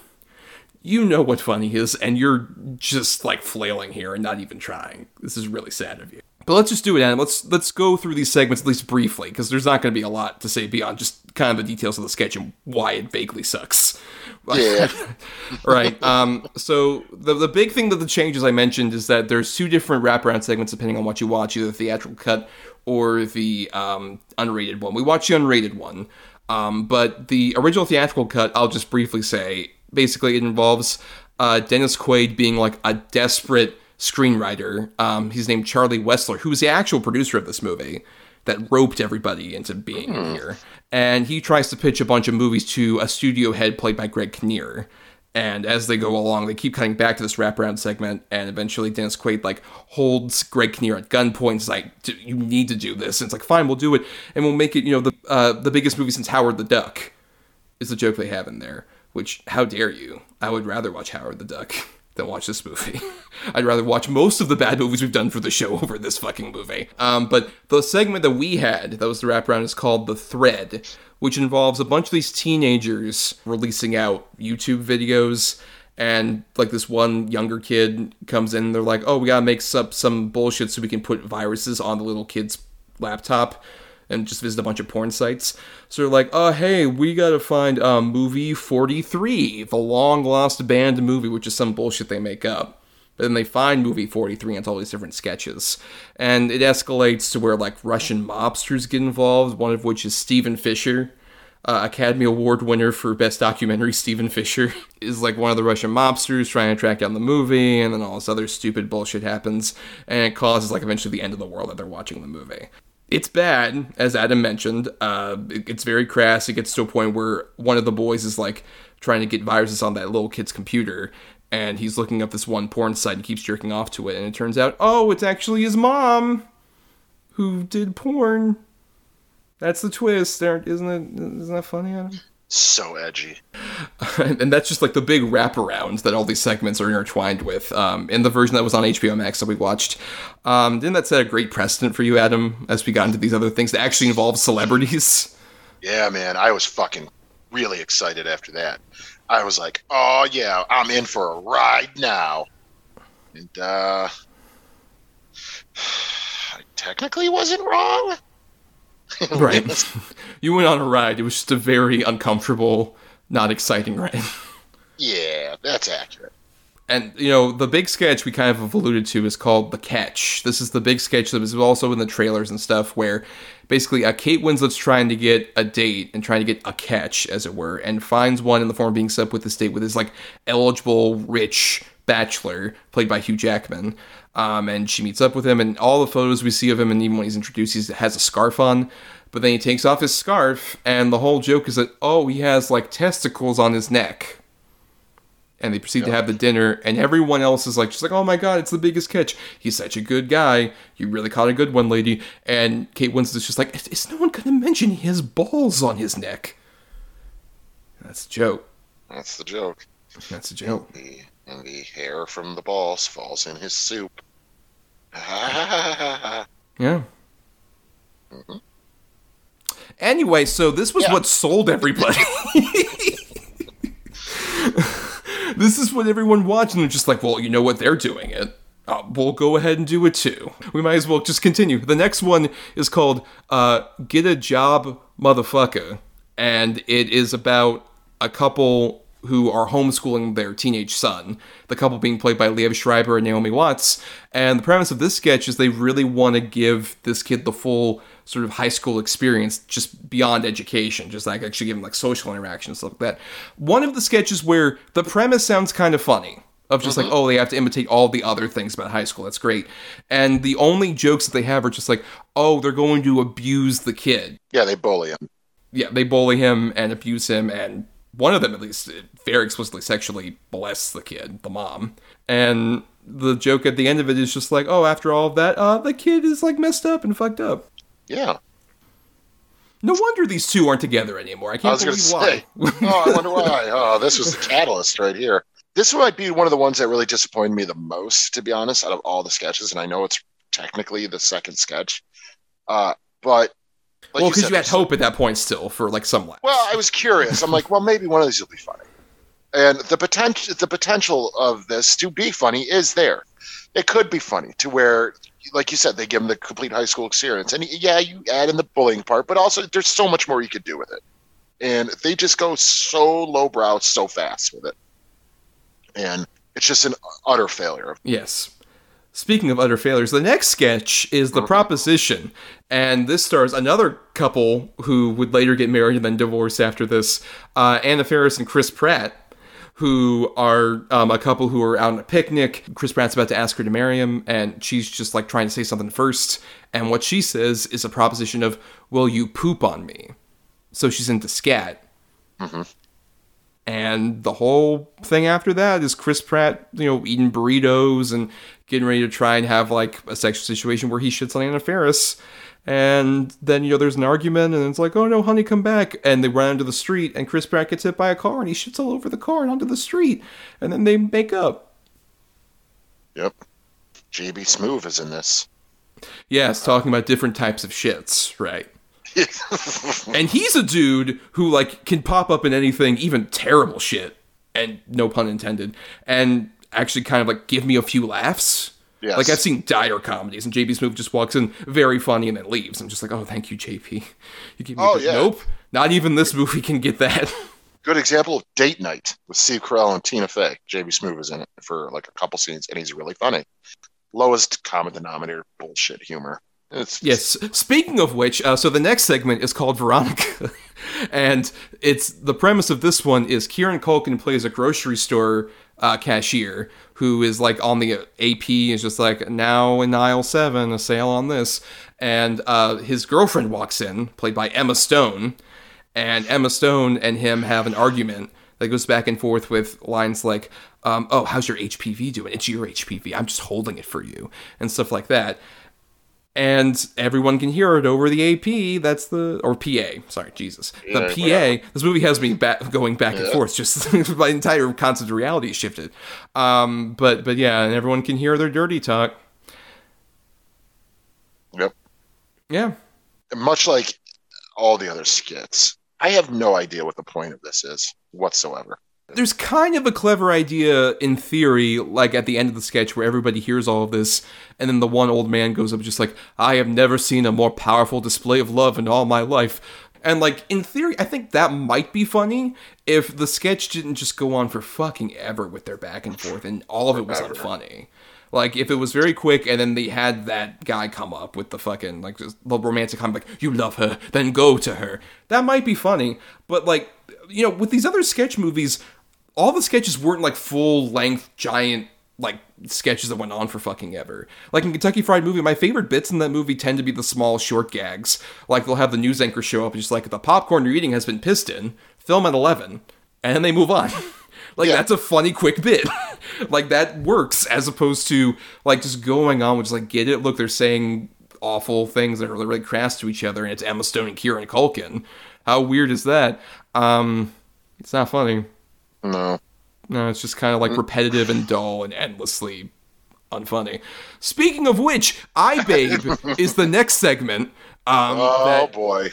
you know what funny is, and you're just like flailing here and not even trying. This is really sad of you. But let's just do it, Adam. Let's let's go through these segments at least briefly, because there's not going to be a lot to say beyond just kind of the details of the sketch and why it vaguely sucks. Yeah. right. Um, so the the big thing that the changes I mentioned is that there's two different wraparound segments depending on what you watch, either the theatrical cut or the um, unrated one. We watch the unrated one, um, but the original theatrical cut, I'll just briefly say, basically it involves uh, Dennis Quaid being like a desperate screenwriter. Um, he's named Charlie Wessler, who's the actual producer of this movie that roped everybody into being here. And he tries to pitch a bunch of movies to a studio head played by Greg Kinnear. And as they go along, they keep cutting back to this wraparound segment, and eventually Dennis Quaid like holds Greg Kinnear at gunpoint. and is like, "D- "You need to do this." And it's like, "Fine, we'll do it, and we'll make it." You know, the uh, the biggest movie since Howard the Duck is the joke they have in there. Which, how dare you? I would rather watch Howard the Duck than watch this movie. I'd rather watch most of the bad movies we've done for the show over this fucking movie. Um, but the segment that we had, that was the wraparound, is called The Thread, which involves a bunch of these teenagers releasing out YouTube videos. And like this one younger kid comes in, they're like, "Oh, we gotta make up some bullshit so we can put viruses on the little kid's laptop." And just visit a bunch of porn sites. So they're like, "Oh, hey, we gotta find um, movie 43, the long lost band movie, which is some bullshit they make up." But then they find movie 43 and it's all these different sketches. And it escalates to where like Russian mobsters get involved, one of which is Stephen Fisher. Uh, Academy Award winner for Best Documentary, Stephen Fisher, is like one of the Russian mobsters trying to track down the movie, and then all this other stupid bullshit happens, and it causes like eventually the end of the world that they're watching the movie. It's bad, as Adam mentioned. Uh, it- it's very crass. It gets to a point where one of the boys is like trying to get viruses on that little kid's computer, and he's looking up this one porn site and keeps jerking off to it, and it turns out, oh, it's actually his mom who did porn. That's the twist, isn't it? Isn't that funny, Adam? So edgy. and that's just like the big wraparound that all these segments are intertwined with. Um, in the version that was on HBO Max that we watched, um, didn't that set a great precedent for you, Adam? As we got into these other things that actually involve celebrities. Yeah, man, I was fucking really excited after that. I was like, "Oh yeah, I'm in for a ride now." And uh I technically wasn't wrong. right. you went on a ride. It was just a very uncomfortable, not exciting ride. Yeah, that's accurate. And you know, the big sketch we kind of have alluded to is called The Catch. This is the big sketch that was also in the trailers and stuff, where basically uh, Kate Winslet's trying to get a date and trying to get a catch, as it were, and finds one in the form of being set up with this date with this like eligible, rich bachelor, played by Hugh Jackman. Um, and she meets up with him, and all the photos we see of him, and even when he's introduced, he has a scarf on. But then he takes off his scarf, and the whole joke is that, oh, he has like testicles on his neck. And they proceed to have the dinner, and everyone else is like, just like, oh my god, it's the biggest catch. He's such a good guy. You really caught a good one, lady. And Kate Winslet's just like, is, is no one going to mention he has balls on his neck? That's a joke. That's the joke. That's a joke. And the hair from the balls falls in his soup. yeah. Mm-hmm. Anyway, so this was Yeah. what sold everybody. this is what everyone watched, and they're just like, well, you know what? They're doing it. Uh, we'll go ahead and do it too. We might as well just continue. The next one is called uh, Get a Job, Motherfucker. And it is about a couple who are homeschooling their teenage son. The couple being played by Liev Schreiber and Naomi Watts. And the premise of this sketch is they really want to give this kid the full sort of high school experience just beyond education, just like actually give him like social interaction and stuff like that. One of the sketches where the premise sounds kind of funny. Of just like, mm-hmm. oh, they have to imitate all the other things about high school. That's great. And the only jokes that they have are just like, oh, they're going to abuse the kid Yeah, they bully him. yeah, they bully him and abuse him, and one of them at least very explicitly sexually molests the kid, the mom. And the joke at the end of it is just like, oh, after all of that, uh, the kid is like messed up and fucked up. Yeah. No wonder these two aren't together anymore. I I can't was going believe to why. say. oh, I wonder why. Oh, this was the catalyst right here. This might be one of the ones that really disappointed me the most, to be honest, out of all the sketches. And I know it's technically the second sketch, uh, but like well, because said, you, had hope at that point still for like some laughs. Well, I was curious. I'm like, well, maybe one of these will be funny. And the potential, the potential of this to be funny is there. It could be funny to where, like you said, they give them the complete high school experience. And yeah, you add in the bullying part, but also there's so much more you could do with it. And they just go so lowbrow so fast with it. And it's just an utter failure. Yes. Speaking of utter failures, the next sketch is The Proposition. And this stars another couple who would later get married and then divorce after this uh, Anna Faris and Chris Pratt, who are um, a couple who are out on a picnic. Chris Pratt's about to ask her to marry him, and she's just like trying to say something first. And what she says is a proposition of, Will you poop on me? So she's into scat. And the whole thing after that is Chris Pratt, you know, eating burritos and getting ready to try and have like a sexual situation where he shits on Anna Faris. And then, you know, there's an argument and it's like, oh no, honey, come back. And they run into the street and Chris Pratt gets hit by a car and he shits all over the car and onto the street. And then they make up. Yep. JB Smoove is in this. Yes, talking about different types of shits, right? and he's a dude who like can pop up in anything, even terrible shit, and no pun intended, and actually kind of like give me a few laughs. Yes. Like I've seen dire comedies, and JB Smoove just walks in very funny and then leaves. I'm just like, oh, thank you, JP. You give me. Oh, yeah. Nope, not even this movie can get that. Good example of date night with Steve Carell and Tina Fey. JB Smoove is in it for like a couple scenes, and he's really funny. Lowest common denominator bullshit humor. It's Yes. Speaking of which, uh, so the next segment is called Veronica, and it's the premise of this one is Kieran Culkin plays a grocery store uh, cashier who is like on the AP is just like now in aisle seven a sale on this, and uh, his girlfriend walks in, played by Emma Stone, and Emma Stone and him have an argument that goes back and forth with lines like, um, "Oh, how's your HPV doing? It's your HPV. I'm just holding it for you," and stuff like that and everyone can hear it over the AP. That's the or PA. Sorry, Jesus, the Yeah, PA. This movie has me back, going back and forth. Just my entire concept of reality shifted. Um, but but yeah, and everyone can hear their dirty talk. Yep. Yeah, much like all the other skits. I have no idea what the point of this is whatsoever. There's kind of a clever idea in theory, like at the end of the sketch where everybody hears all of this, and then the one old man goes up just like, I have never seen a more powerful display of love in all my life. And like in theory, I think that might be funny if the sketch didn't just go on for fucking ever with their back and forth and all of it was unfunny. Like if it was very quick and then they had that guy come up with the fucking like just the romantic comment like you love her, then go to her. That might be funny, but like you know, with these other sketch movies, all the sketches weren't like full length giant like sketches that went on for fucking ever. Like in Kentucky Fried Movie, my favorite bits in that movie tend to be the small short gags. Like they'll have the news anchor show up and just like the popcorn you're eating has been pissed in. Film at eleven, and then they move on. like that's a funny quick bit. like that works as opposed to like just going on with just like get it. Look, they're saying awful things that are really, really crass to each other, and it's Emma Stone and Kieran Culkin. How weird is that? Um, it's not funny. No. No, it's just kind of like repetitive and dull and endlessly unfunny. Speaking of which, iBabe is the next segment. Um, oh that- boy.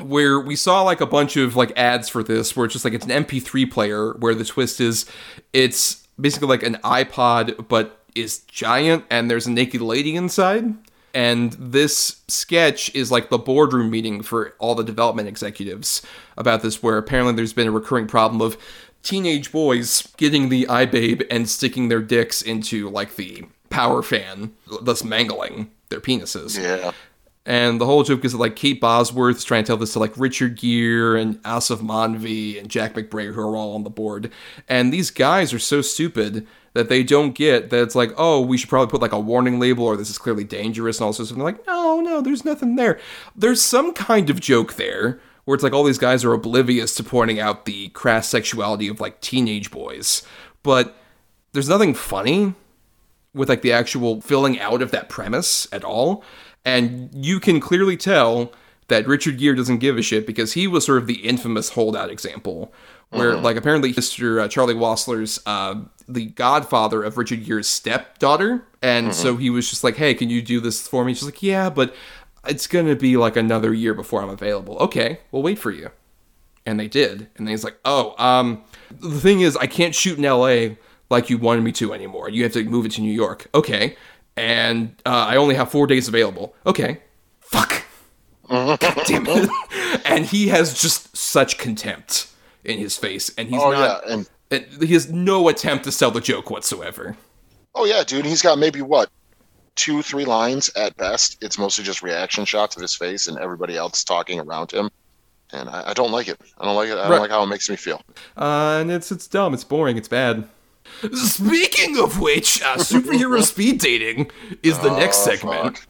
where we saw like a bunch of like ads for this where it's just like it's an MP3 player where the twist is it's basically like an iPod but is giant and there's a naked lady inside. And this sketch is like the boardroom meeting for all the development executives about this, where apparently there's been a recurring problem of teenage boys getting the iBabe and sticking their dicks into like the power fan, thus mangling their penises. Yeah. And the whole joke is that like Kate Bosworth is trying to tell this to like Richard Gere and Aasif Mandvi and Jack McBrayer who are all on the board. And these guys are so stupid that they don't get that it's like, oh, we should probably put like a warning label or this is clearly dangerous and all sorts of they're like, no, no, there's nothing there. There's some kind of joke there where it's like all these guys are oblivious to pointing out the crass sexuality of like teenage boys. But there's nothing funny with like the actual filling out of that premise at all. And you can clearly tell that Richard Gere doesn't give a shit because he was sort of the infamous holdout example, where Mhm. like apparently Mr. Uh, Charlie Wessler's uh, the godfather of Richard Gere's stepdaughter, and Mhm. so he was just like, "Hey, can you do this for me?" She's like, "Yeah, but it's gonna be like another year before I'm available." Okay, we'll wait for you. And they did, and then he's like, "Oh, um, the thing is, I can't shoot in L.A. like you wanted me to anymore. You have to move it to New York." Okay, and uh, I only have four days available. Okay, fuck. God damn it. and he has just such contempt in his face, and he's Oh, not. yeah, and he has no attempt to sell the joke whatsoever. Oh yeah, dude. He's got maybe what two, three lines at best. It's mostly just reaction shots of his face and everybody else talking around him. And I, I don't like it. I don't like it. I don't Right. like how it makes me feel. Uh, and it's it's dumb. It's boring. It's bad. Speaking of which, uh, superhero speed dating is the next Oh, segment,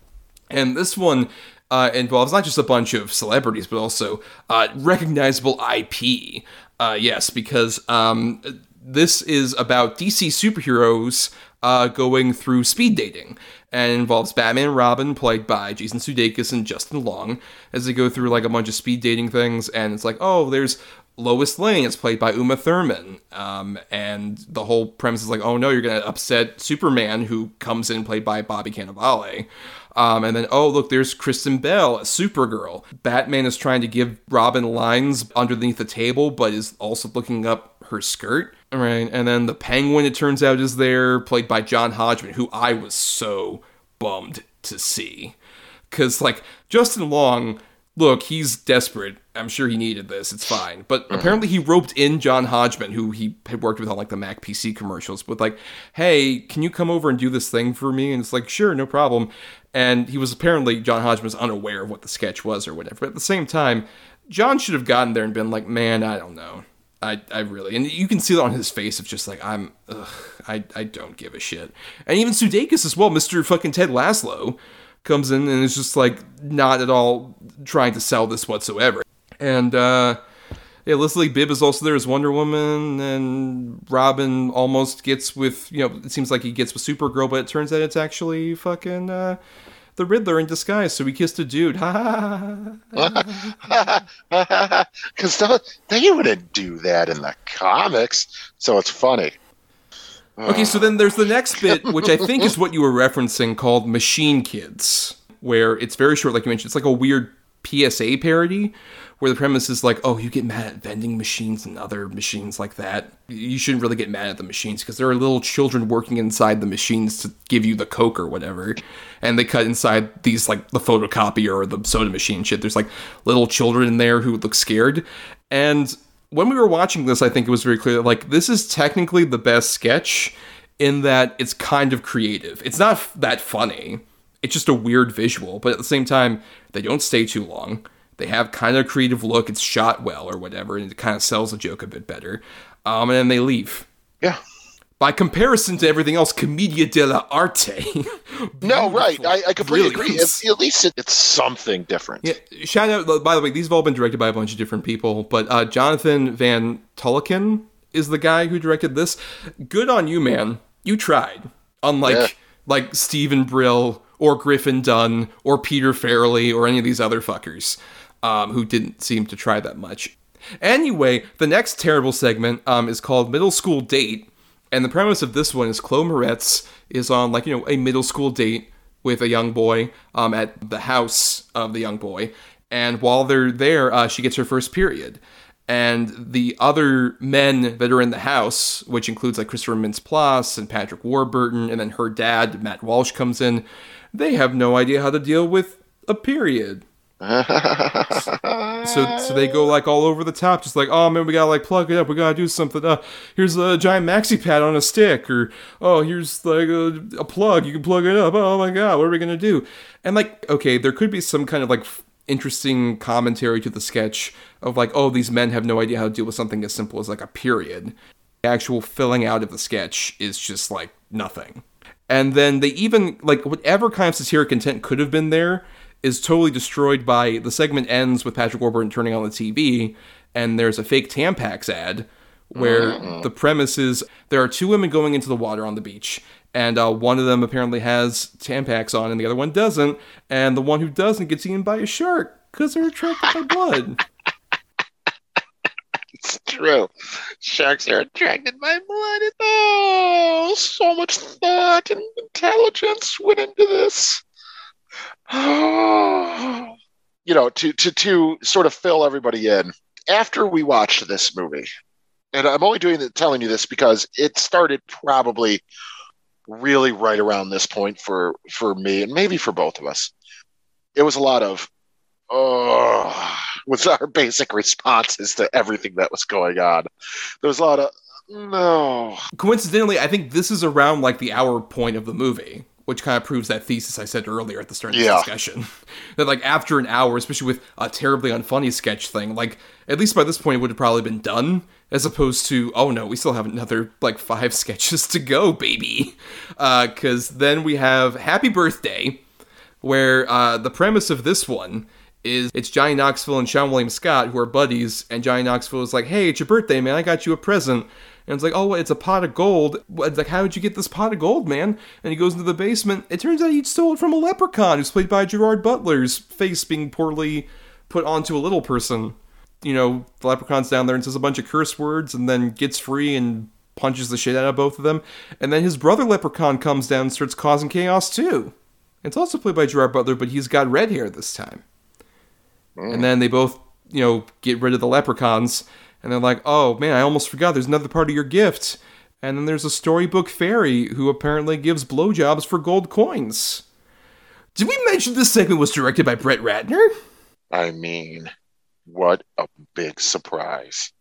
and this one uh, involves not just a bunch of celebrities, but also uh, recognizable IP. Uh, yes, because um, this is about DC superheroes uh, going through speed dating, and involves Batman and Robin, played by Jason Sudeikis and Justin Long, as they go through like a bunch of speed dating things, and it's like, oh, there's Lois Lane is played by Uma Thurman. Um, and the whole premise is like, oh no, you're going to upset Superman, who comes in played by Bobby Cannavale. Um, and then, oh, look, there's Kristen Bell, Supergirl. Batman is trying to give Robin lines underneath the table, but is also looking up her skirt. Right. And then the Penguin, it turns out, is there, played by John Hodgman, who I was so bummed to see. Because, like, Justin Long, look, he's desperate. I'm sure he needed this. It's fine. But mm-hmm. apparently he roped in John Hodgman, who he had worked with on like the Mac PC commercials, with like, hey, can you come over and do this thing for me? And it's like, sure, no problem. And he was apparently, John Hodgman was unaware of what the sketch was or whatever. But at the same time, John should have gotten there and been like, man, I don't know. I, I really, and you can see that on his face of just like, I'm, ugh, I, I don't give a shit. And even Sudeikis as well, Mr. fucking Ted Lasso comes in and is just like not at all trying to sell this whatsoever. And uh yeah, Leslie Bibb is also there as Wonder Woman, and Robin almost gets with you know it seems like he gets with Supergirl, but it turns out it's actually fucking uh, the Riddler in disguise. So he kissed a dude. Ha ha ha. ha. Because they wouldn't do that in the comics, so it's funny. Okay, so then there's the next bit, which I think is what you were referencing, called Machine Kids, where it's very short, like you mentioned. It's like a weird PSA parody, where the premise is like, oh, you get mad at vending machines and other machines like that. You shouldn't really get mad at the machines because there are little children working inside the machines to give you the Coke or whatever. And they cut inside these, like, the photocopier or the soda machine shit. There's, like, little children in there who look scared. And when we were watching this, I think it was very clear that like this is technically the best sketch in that it's kind of creative. It's not f- that funny. It's just a weird visual, but at the same time, they don't stay too long. They have kind of a creative look. It's shot well or whatever, and it kind of sells the joke a bit better. Um, and then they leave. Yeah. by comparison to everything else, commedia dell'arte. No, right. I, I completely agree. At, least it, it's something different. Yeah, shout out. By the way, these have all been directed by a bunch of different people, but uh, Jonathan van Tulleken is the guy who directed this. Good on you, man. You tried. Unlike Yeah. like Steven Brill or Griffin Dunne or Peter Farrelly or any of these other fuckers um, who didn't seem to try that much. Anyway, the next terrible segment um, is called Middle School Date. And the premise of this one is Chloe Moretz is on like, you know, a middle school date with a young boy um, at the house of the young boy. And while they're there, uh, she gets her first period. And the other men that are in the house, which includes like Christopher Mintz-Plasse and Patrick Warburton, and then her dad, Matt Walsh, comes in, they have no idea how to deal with a period. So, so they go like all over the top, just like, oh man, we gotta like plug it up, we gotta do something. Uh, here's a giant maxi pad on a stick, or oh, here's like a, a plug, you can plug it up. Oh my god, what are we gonna do? And like, okay, there could be some kind of like interesting commentary to the sketch of like, oh, these men have no idea how to deal with something as simple as like a period. The actual filling out of the sketch is just like nothing. And then they even like whatever kind of satiric intent could have been there is totally destroyed by the segment ends with Patrick Warburton turning on the TV and there's a fake Tampax ad where the premise is there are two women going into the water on the beach and uh, one of them apparently has Tampax on and the other one doesn't and the one who doesn't gets eaten by a shark because they're attracted by blood. It's true. Sharks are attracted by blood. Oh, so much thought and intelligence went into this. you know, to to to sort of fill everybody in. After we watched this movie, and I'm only doing the, telling you this because it started probably really right around this point for for me and maybe for both of us. It was a lot of oh was our basic responses to everything that was going on. There was a lot of no. Coincidentally, I think this is around like the hour point of the movie, which kind of proves that thesis I said earlier at the start of Yeah. this discussion. that like after an hour, especially with a terribly unfunny sketch thing, like at least by this point it would have probably been done, as opposed to oh no, we still have another like five sketches to go, baby. Uh, Because then we have Happy Birthday, where uh, the premise of this one is it's Johnny Knoxville and Seann William Scott who are buddies, and Johnny Knoxville is like, "Hey, it's your birthday, man! I got you a present." And it's like, "Oh, it's a pot of gold." It's like, "How did you get this pot of gold, man?" And he goes into the basement. It turns out he stole it from a leprechaun who's played by Gerard Butler's face being poorly put onto a little person. You know, the leprechaun's down there and says a bunch of curse words, and then gets free and punches the shit out of both of them. And then his brother leprechaun comes down and starts causing chaos too. It's also played by Gerard Butler, but he's got red hair this time. And mm. then they both, you know, get rid of the leprechauns, and they're like, "Oh man, I almost forgot. There's another part of your gift." And then there's a storybook fairy who apparently gives blowjobs for gold coins. Did we mention this segment was directed by Brett Ratner? I mean, what a big surprise.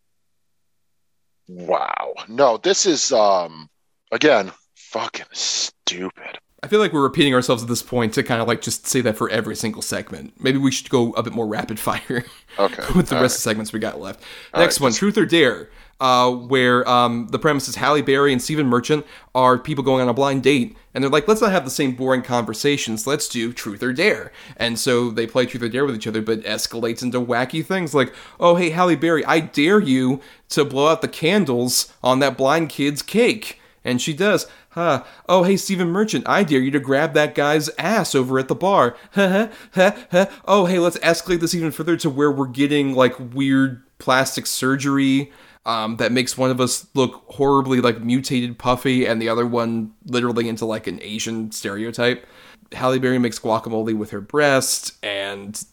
Wow. No, this is um again fucking stupid. I feel like we're repeating ourselves at this point to kind of like just say that for every single segment. Maybe we should go a bit more rapid fire Okay. with the all rest of the segments we got left. All Next right, one, Truth or Dare, uh, where um, the premise is Halle Berry and Stephen Merchant are people going on a blind date, and they're like, let's not have the same boring conversations. Let's do Truth or Dare. And so they play Truth or Dare with each other, but escalates into wacky things like, oh, hey, Halle Berry, I dare you to blow out the candles on that blind kid's cake. And she does. Huh. Oh, hey, Stephen Merchant, I dare you to grab that guy's ass over at the bar. Huh, huh, huh. Oh, hey, let's escalate this even further to where we're getting like weird plastic surgery um, that makes one of us look horribly like mutated puffy and the other one literally into like an Asian stereotype. Halle Berry makes guacamole with her breast, and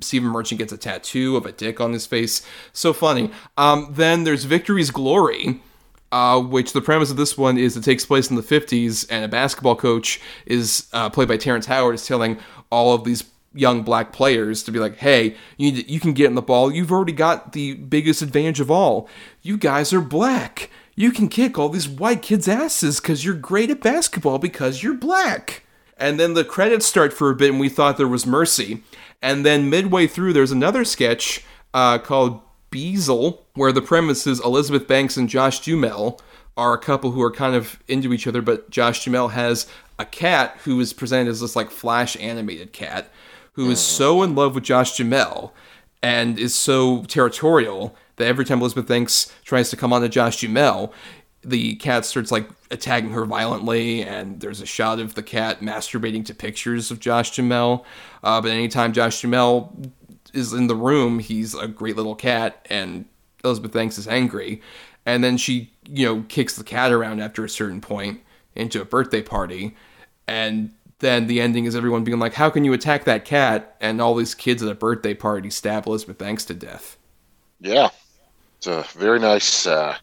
Stephen Merchant gets a tattoo of a dick on his face. So funny. Um, then there's Victory's Glory, uh, which the premise of this one is it takes place in the 50s, and a basketball coach is uh, played by Terrence Howard is telling all of these young black players to be like, "Hey, you to, you can get in the ball. You've already got the biggest advantage of all. You guys are black. You can kick all these white kids' asses because you're great at basketball because you're black." And then the credits start for a bit, and we thought there was mercy. And then midway through, there's another sketch uh, called Beezel, where the premise is Elizabeth Banks and Josh Duhamel are a couple who are kind of into each other, but Josh Duhamel has a cat who is presented as this like flash animated cat who is so in love with Josh Duhamel and is so territorial that every time Elizabeth Banks tries to come on to Josh Duhamel, the cat starts like attacking her violently, and there's a shot of the cat masturbating to pictures of Josh Duhamel. Uh, but anytime Josh Duhamel is in the room, he's a great little cat, and Elizabeth Banks is angry. And then she, you know, kicks the cat around after a certain point into a birthday party. And then the ending is everyone being like, How can you attack that cat? And all these kids at a birthday party stab Elizabeth Banks to death. Yeah. It's a very nice uh,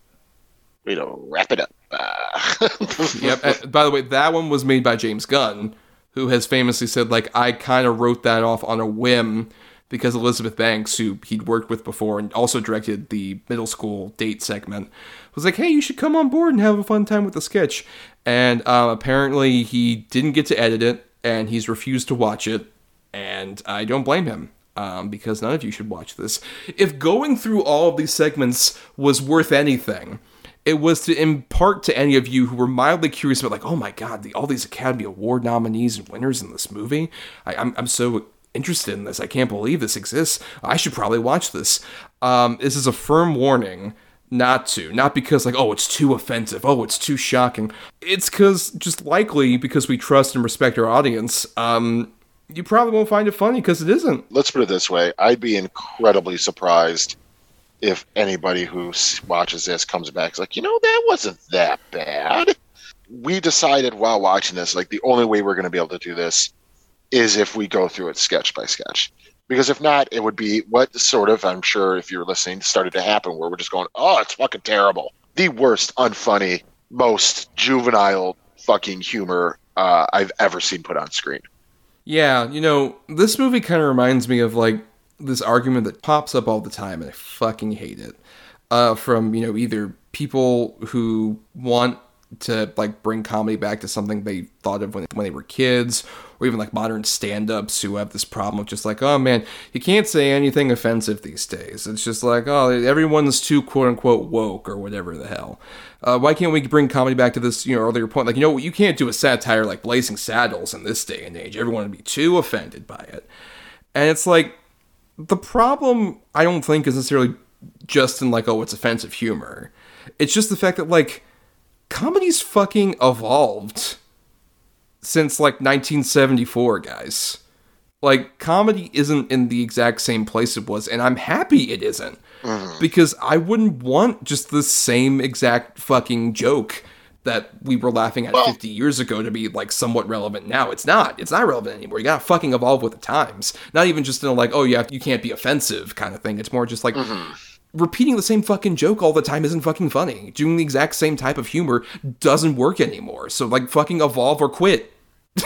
way to wrap it up. Uh, yep. And by the way, that one was made by James Gunn, who has famously said, like, I kind of wrote that off on a whim because Elizabeth Banks, who he'd worked with before and also directed the middle school date segment, was like, hey, you should come on board and have a fun time with the sketch. And um, apparently he didn't get to edit it and he's refused to watch it. And I don't blame him. Um, because none of you should watch this. If going through all of these segments was worth anything, it was to impart to any of you who were mildly curious about, like, oh my god, the, all these Academy Award nominees and winners in this movie. I, I'm, I'm so interested in this. I can't believe this exists. I should probably watch this. Um, this is a firm warning not to. Not because, like, oh, it's too offensive. Oh, it's too shocking. It's because, just likely, because we trust and respect our audience, um, you probably won't find it funny because it isn't. Let's put it this way I'd be incredibly surprised if anybody who watches this comes back is like, you know, that wasn't that bad. We decided while watching this, like, the only way we're going to be able to do this is if we go through it sketch by sketch. Because if not, it would be what sort of, I'm sure if you're listening, started to happen where we're just going, oh, it's fucking terrible. The worst, unfunny, most juvenile fucking humor uh, I've ever seen put on screen. Yeah, you know, this movie kind of reminds me of like this argument that pops up all the time, and I fucking hate it. Uh, from you know either people who want to like bring comedy back to something they thought of when, when they were kids or even like modern stand-ups who have this problem of just like oh man you can't say anything offensive these days. It's just like oh everyone's too quote-unquote woke or whatever the hell. Uh, why can't we bring comedy back to this you know earlier point? Like you know you can't do a satire like blazing saddles in this day and age. Everyone would be too offended by it. And it's like the problem i don't think is necessarily just in like oh it's offensive humor. It's just the fact that like comedy's fucking evolved since like 1974, guys. Like, comedy isn't in the exact same place it was, and I'm happy it isn't. Mm. Because I wouldn't want just the same exact fucking joke that we were laughing at well, 50 years ago to be like somewhat relevant now. It's not. It's not relevant anymore. You gotta fucking evolve with the times. Not even just in a like, oh yeah, you can't be offensive kind of thing. It's more just like, mm-hmm repeating the same fucking joke all the time isn't fucking funny. Doing the exact same type of humor doesn't work anymore. So like fucking evolve or quit.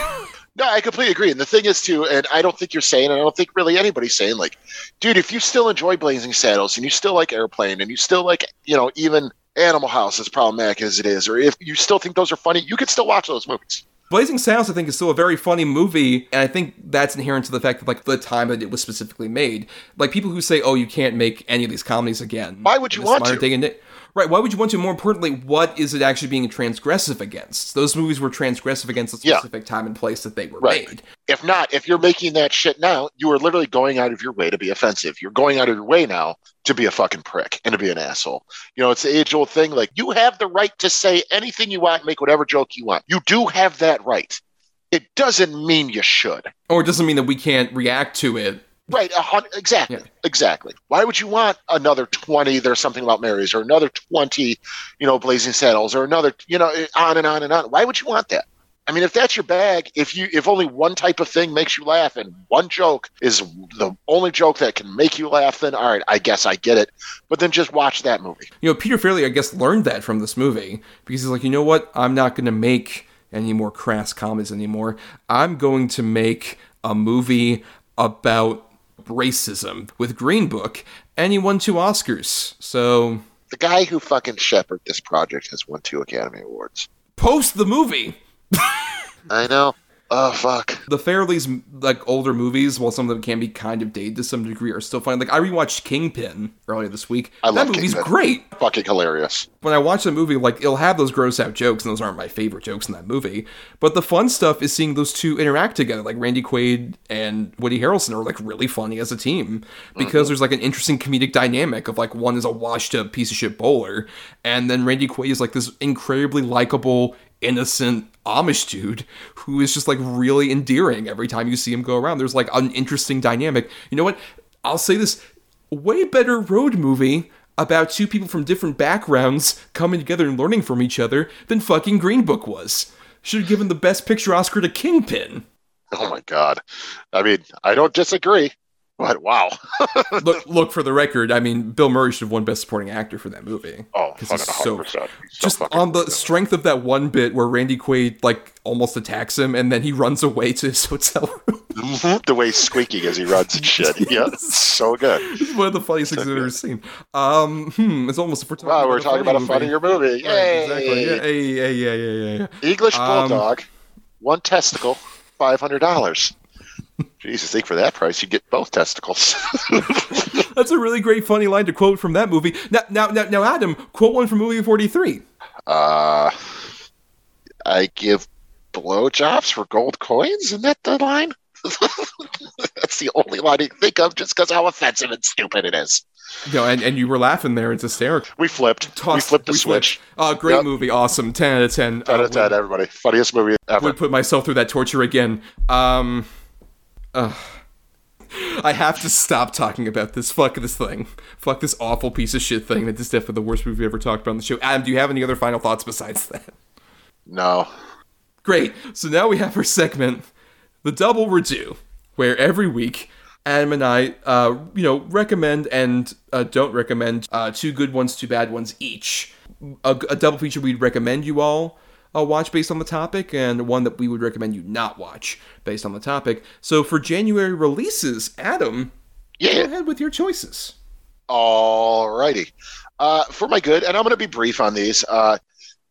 no, I completely agree. And the thing is too, and I don't think you're saying, and I don't think really anybody's saying, like, dude, if you still enjoy Blazing Saddles and you still like Airplane and you still like, you know, even Animal House, as problematic as it is, or if you still think those are funny, you can still watch those movies. Blazing Saddles, I think, is still a very funny movie, and I think that's inherent to the fact that, like, the time that it was specifically made. Like, people who say, "Oh, you can't make any of these comedies again." Why would you want to? Day right? Why would you want to? More importantly, what is it actually being transgressive against? Those movies were transgressive against a specific yeah. time and place that they were right. made. If not, if you're making that shit now, you are literally going out of your way to be offensive. You're going out of your way now to be a fucking prick and to be an asshole. You know, it's the age old thing. Like you have the right to say anything you want, make whatever joke you want. You do have that right. It doesn't mean you should. Or it doesn't mean that we can't react to it Right, exactly, yeah. exactly. Why would you want another twenty? There's something about Marys, or another twenty, you know, Blazing Saddles, or another, you know, eh, on and on and on. Why would you want that? I mean, if that's your bag, if you if only one type of thing makes you laugh and one joke is the only joke that can make you laugh, then all right, I guess I get it. But then just watch that movie. You know, Peter Farrelly, I guess, learned that from this movie because he's like, you know what, I'm not going to make any more crass comedies anymore. I'm going to make a movie about racism with Green Book, and he won two Oscars. So the guy who fucking shepherded this project has won two Academy Awards. Post the movie. I know. Oh fuck. The Farrelly's like older movies, while some of them can be kind of dated to some degree, are still fun. Like I rewatched Kingpin earlier this week. I that love movie's Kingpin. great. Fucking hilarious. When I watch the movie, like it'll have those gross out jokes, and those aren't my favorite jokes in that movie. But the fun stuff is seeing those two interact together. Like Randy Quaid and Woody Harrelson are like really funny as a team because mm-hmm. there's like an interesting comedic dynamic of like one is a washed up piece of shit bowler, and then Randy Quaid is like this incredibly likable, innocent Amish dude who is just like really endearing every time you see him go around. There's like an interesting dynamic. You know what? I'll say this way better road movie about two people from different backgrounds coming together and learning from each other than fucking Green Book was. Should have given the best picture Oscar to Kingpin. Oh my god. I mean, I don't disagree, but wow. look, look for the record. I mean, Bill Murray should have won Best Supporting Actor for that movie. Oh, because he's so 100%. He's so just on the strength of that one bit where Randy Quaid like almost attacks him and then he runs away to his hotel room. Mhm. the way he's squeaking as he runs and shit. Yeah, it's so good. It's one of the funniest things I've ever seen. Um, hmm, it's almost if we're talking Wow, about we're a talking about a funnier movie. Right, Yay! exactly. Yeah, yeah, yeah, yeah, yeah, yeah. English Um, bulldog, one testicle, five hundred dollars. Jesus, think for that price you get both testicles. That's a really great, funny line to quote from that movie. Now, now, now, now Adam, quote one from movie forty-three. uh, I give blowjobs for gold coins. Isn't that the line? That's the only line I can think of, just because how offensive and stupid it is. No, and, and you were laughing there. It's hysterical. We flipped. we flipped the we flipped. switch. Uh, great Yep. movie, awesome, ten out of ten. Ten out Uh, of ten, everybody. Funniest movie ever. would put myself through that torture again. Um, ugh. I have to stop talking about this. Fuck this thing. Fuck this awful piece of shit thing. That is definitely the worst movie we ever talked about on the show. Adam, do you have any other final thoughts besides that? No. Great. So now we have our segment, the double redo, where every week Adam and I, uh, you know, recommend and uh, don't recommend uh, two good ones, two bad ones each. A, a double feature we'd recommend you all uh, watch based on the topic, and one that we would recommend you not watch based on the topic. So for January releases, Adam, Yeah. go ahead with your choices. Alrighty. Uh, for my good, and I'm going to be brief on these, uh,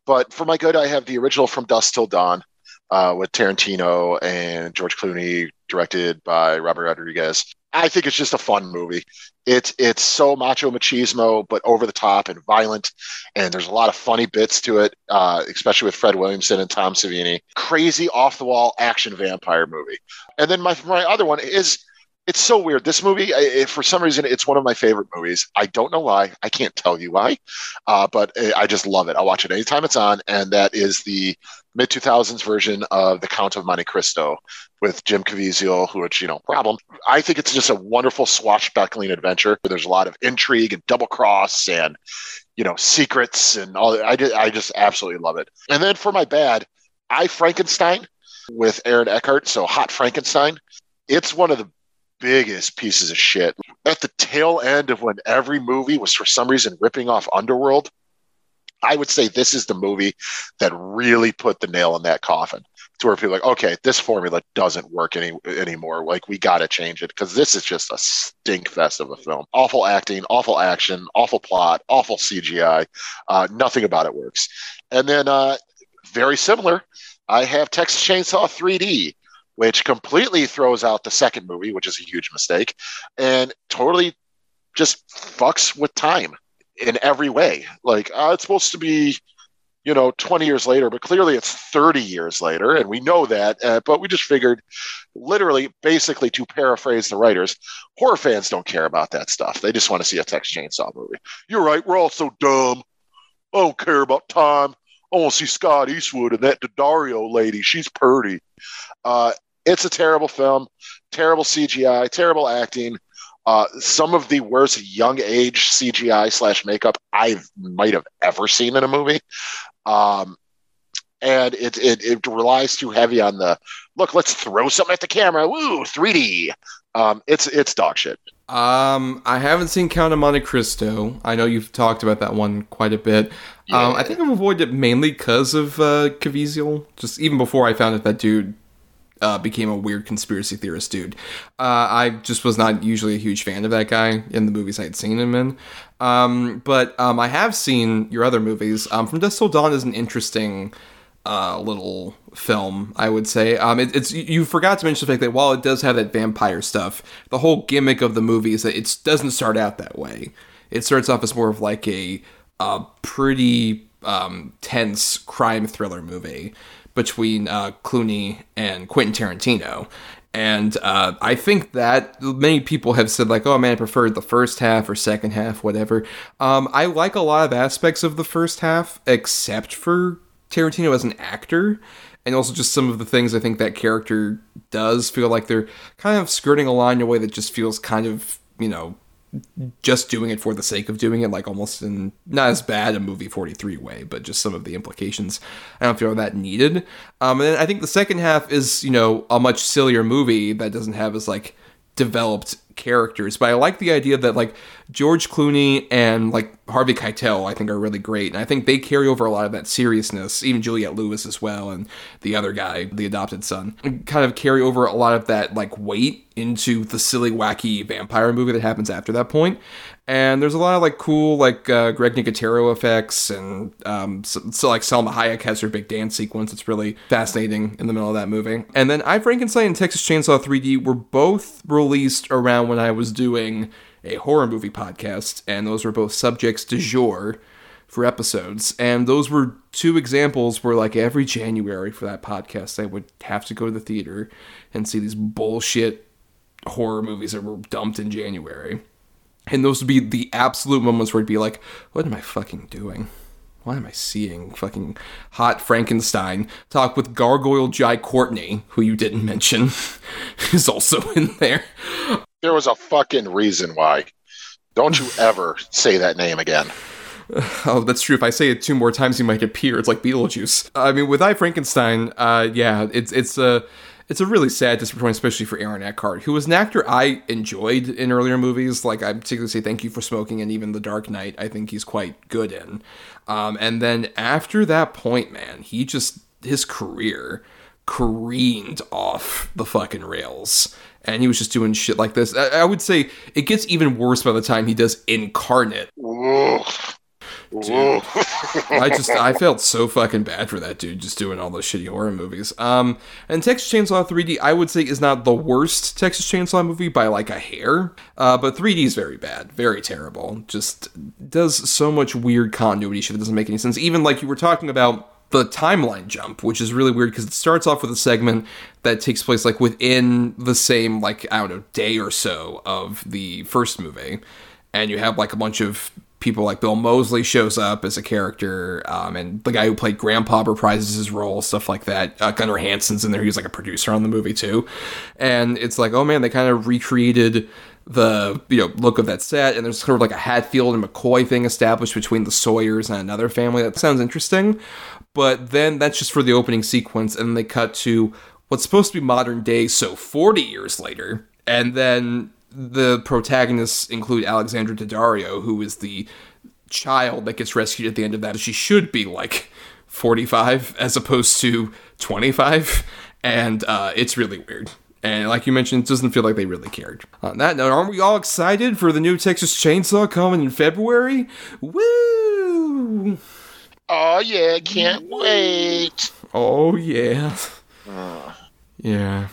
but for my good, I have the original From Dusk Till Dawn uh, with Tarantino and George Clooney, directed by Robert Rodriguez. I think it's just a fun movie. It's it's so macho machismo, but over the top and violent, and there's a lot of funny bits to it, uh, especially with Fred Williamson and Tom Savini. Crazy off the wall action vampire movie. And then my my other one is it's so weird. This movie, I, for some reason, it's one of my favorite movies. I don't know why. I can't tell you why, uh, but I just love it. I'll watch it anytime it's on, and that is the mid 2000s version of The Count of Monte Cristo with Jim Caviezel, who, which you know, problem. I think it's just a wonderful swashbuckling adventure. There's a lot of intrigue and double cross and you know secrets and all. I just, I just absolutely love it. And then for my bad, I Frankenstein with Aaron Eckhart. So Hot Frankenstein. It's one of the biggest pieces of shit. At the tail end of when every movie was for some reason ripping off Underworld, I would say this is the movie that really put the nail in that coffin. To where people are like, okay, this formula doesn't work any anymore. Like we got to change it because this is just a stink fest of a film. Awful acting, awful action, awful plot, awful CGI. Uh, nothing about it works. And then, uh, very similar, I have Texas Chainsaw 3D, which completely throws out the second movie, which is a huge mistake, and totally just fucks with time in every way. Like, uh, it's supposed to be, you know, 20 years later, but clearly it's 30 years later, and we know that. Uh, but we just figured, literally, basically, to paraphrase the writers, horror fans don't care about that stuff. They just want to see a Texas Chainsaw movie. You're right. We're all so dumb. I don't care about time. I want to see Scott Eastwood and that Daddario lady. She's purty. Uh, it's a terrible film, terrible CGI, terrible acting. Uh, some of the worst young age CGI slash makeup I might have ever seen in a movie. Um, and it, it it relies too heavy on the look. Let's throw something at the camera. Woo, 3D. Um, it's it's dog shit. Um, I haven't seen Count of Monte Cristo. I know you've talked about that one quite a bit. Um, I think I've avoided it mainly because of uh, Caviezel. Just even before I found out that dude uh, became a weird conspiracy theorist dude. Uh, I just was not usually a huge fan of that guy in the movies I had seen him in. Um, but um, I have seen your other movies. Um, From Dusk Till Dawn is an interesting uh, little film, I would say. Um, it, it's you forgot to mention the fact that while it does have that vampire stuff, the whole gimmick of the movie is that it doesn't start out that way. It starts off as more of like a, a pretty um, tense crime thriller movie between uh, Clooney and Quentin Tarantino. And uh, I think that many people have said, like, oh man, I preferred the first half or second half, whatever. Um, I like a lot of aspects of the first half, except for Tarantino as an actor. And also just some of the things I think that character does feel like they're kind of skirting a line in a way that just feels kind of, you know, just doing it for the sake of doing it, like almost in not as bad a movie 43 way, but just some of the implications I don't feel that needed. Um, and I think the second half is, you know, a much sillier movie that doesn't have as like developed characters. But I like the idea that like George Clooney and like Harvey Keitel, I think are really great, and I think they carry over a lot of that seriousness. Even Juliette Lewis as well, and the other guy, the adopted son, kind of carry over a lot of that like weight into the silly, wacky vampire movie that happens after that point. And there's a lot of like cool like uh, Greg Nicotero effects, and um, so, so like Salma Hayek has her big dance sequence. It's really fascinating in the middle of that movie. And then I Frankenstein and Texas Chainsaw 3D were both released around when I was doing a horror movie podcast, and those were both subjects du jour for episodes. And those were two examples where, like, every January for that podcast, I would have to go to the theater and see these bullshit horror movies that were dumped in January. And those would be the absolute moments where I'd be like, what am I fucking doing? Why am I seeing fucking hot Frankenstein talk with Gargoyle Jai Courtney, who you didn't mention, is also in there. There was a fucking reason why. Don't you ever say that name again. Oh, that's true. If I say it two more times, he might appear. It's like Beetlejuice. I mean, with I Frankenstein, uh, yeah, it's it's a it's a really sad disappointment, especially for Aaron Eckhart, who was an actor I enjoyed in earlier movies. Like I particularly say Thank You for Smoking and even The Dark Knight. I think he's quite good in. Um, and then after that point, man, he just his career careened off the fucking rails and he was just doing shit like this. I, I, would say it gets even worse by the time he does Incarnate. Dude, I just I felt so fucking bad for that dude just doing all those shitty horror movies. Um, and Texas Chainsaw 3D I would say is not the worst Texas Chainsaw movie by like a hair, uh, but 3D is very bad, very terrible. Just does so much weird continuity shit that doesn't make any sense. Even like you were talking about the timeline jump, which is really weird because it starts off with a segment that takes place like within the same like I don't know day or so of the first movie, and you have like a bunch of people like Bill Moseley shows up as a character, um, and the guy who played Grandpa reprises his role, stuff like that. Uh, Gunnar Hansen's in there; he's like a producer on the movie too, and it's like, oh man, they kind of recreated the you know look of that set and there's sort of like a hatfield and mccoy thing established between the sawyers and another family. That sounds interesting but then that's just for the opening sequence, and then they cut to what's supposed to be modern day, so 40 years later, and then the protagonists include Alexandra Daddario, who is the child that gets rescued at the end of that. She should be like 45 as opposed to 25, and uh, it's really weird. And like you mentioned, it doesn't feel like they really cared. On that note, aren't we all excited for the new Texas Chainsaw coming in February? Woo! Oh yeah, can't wait. Oh yeah. Uh. Yeah.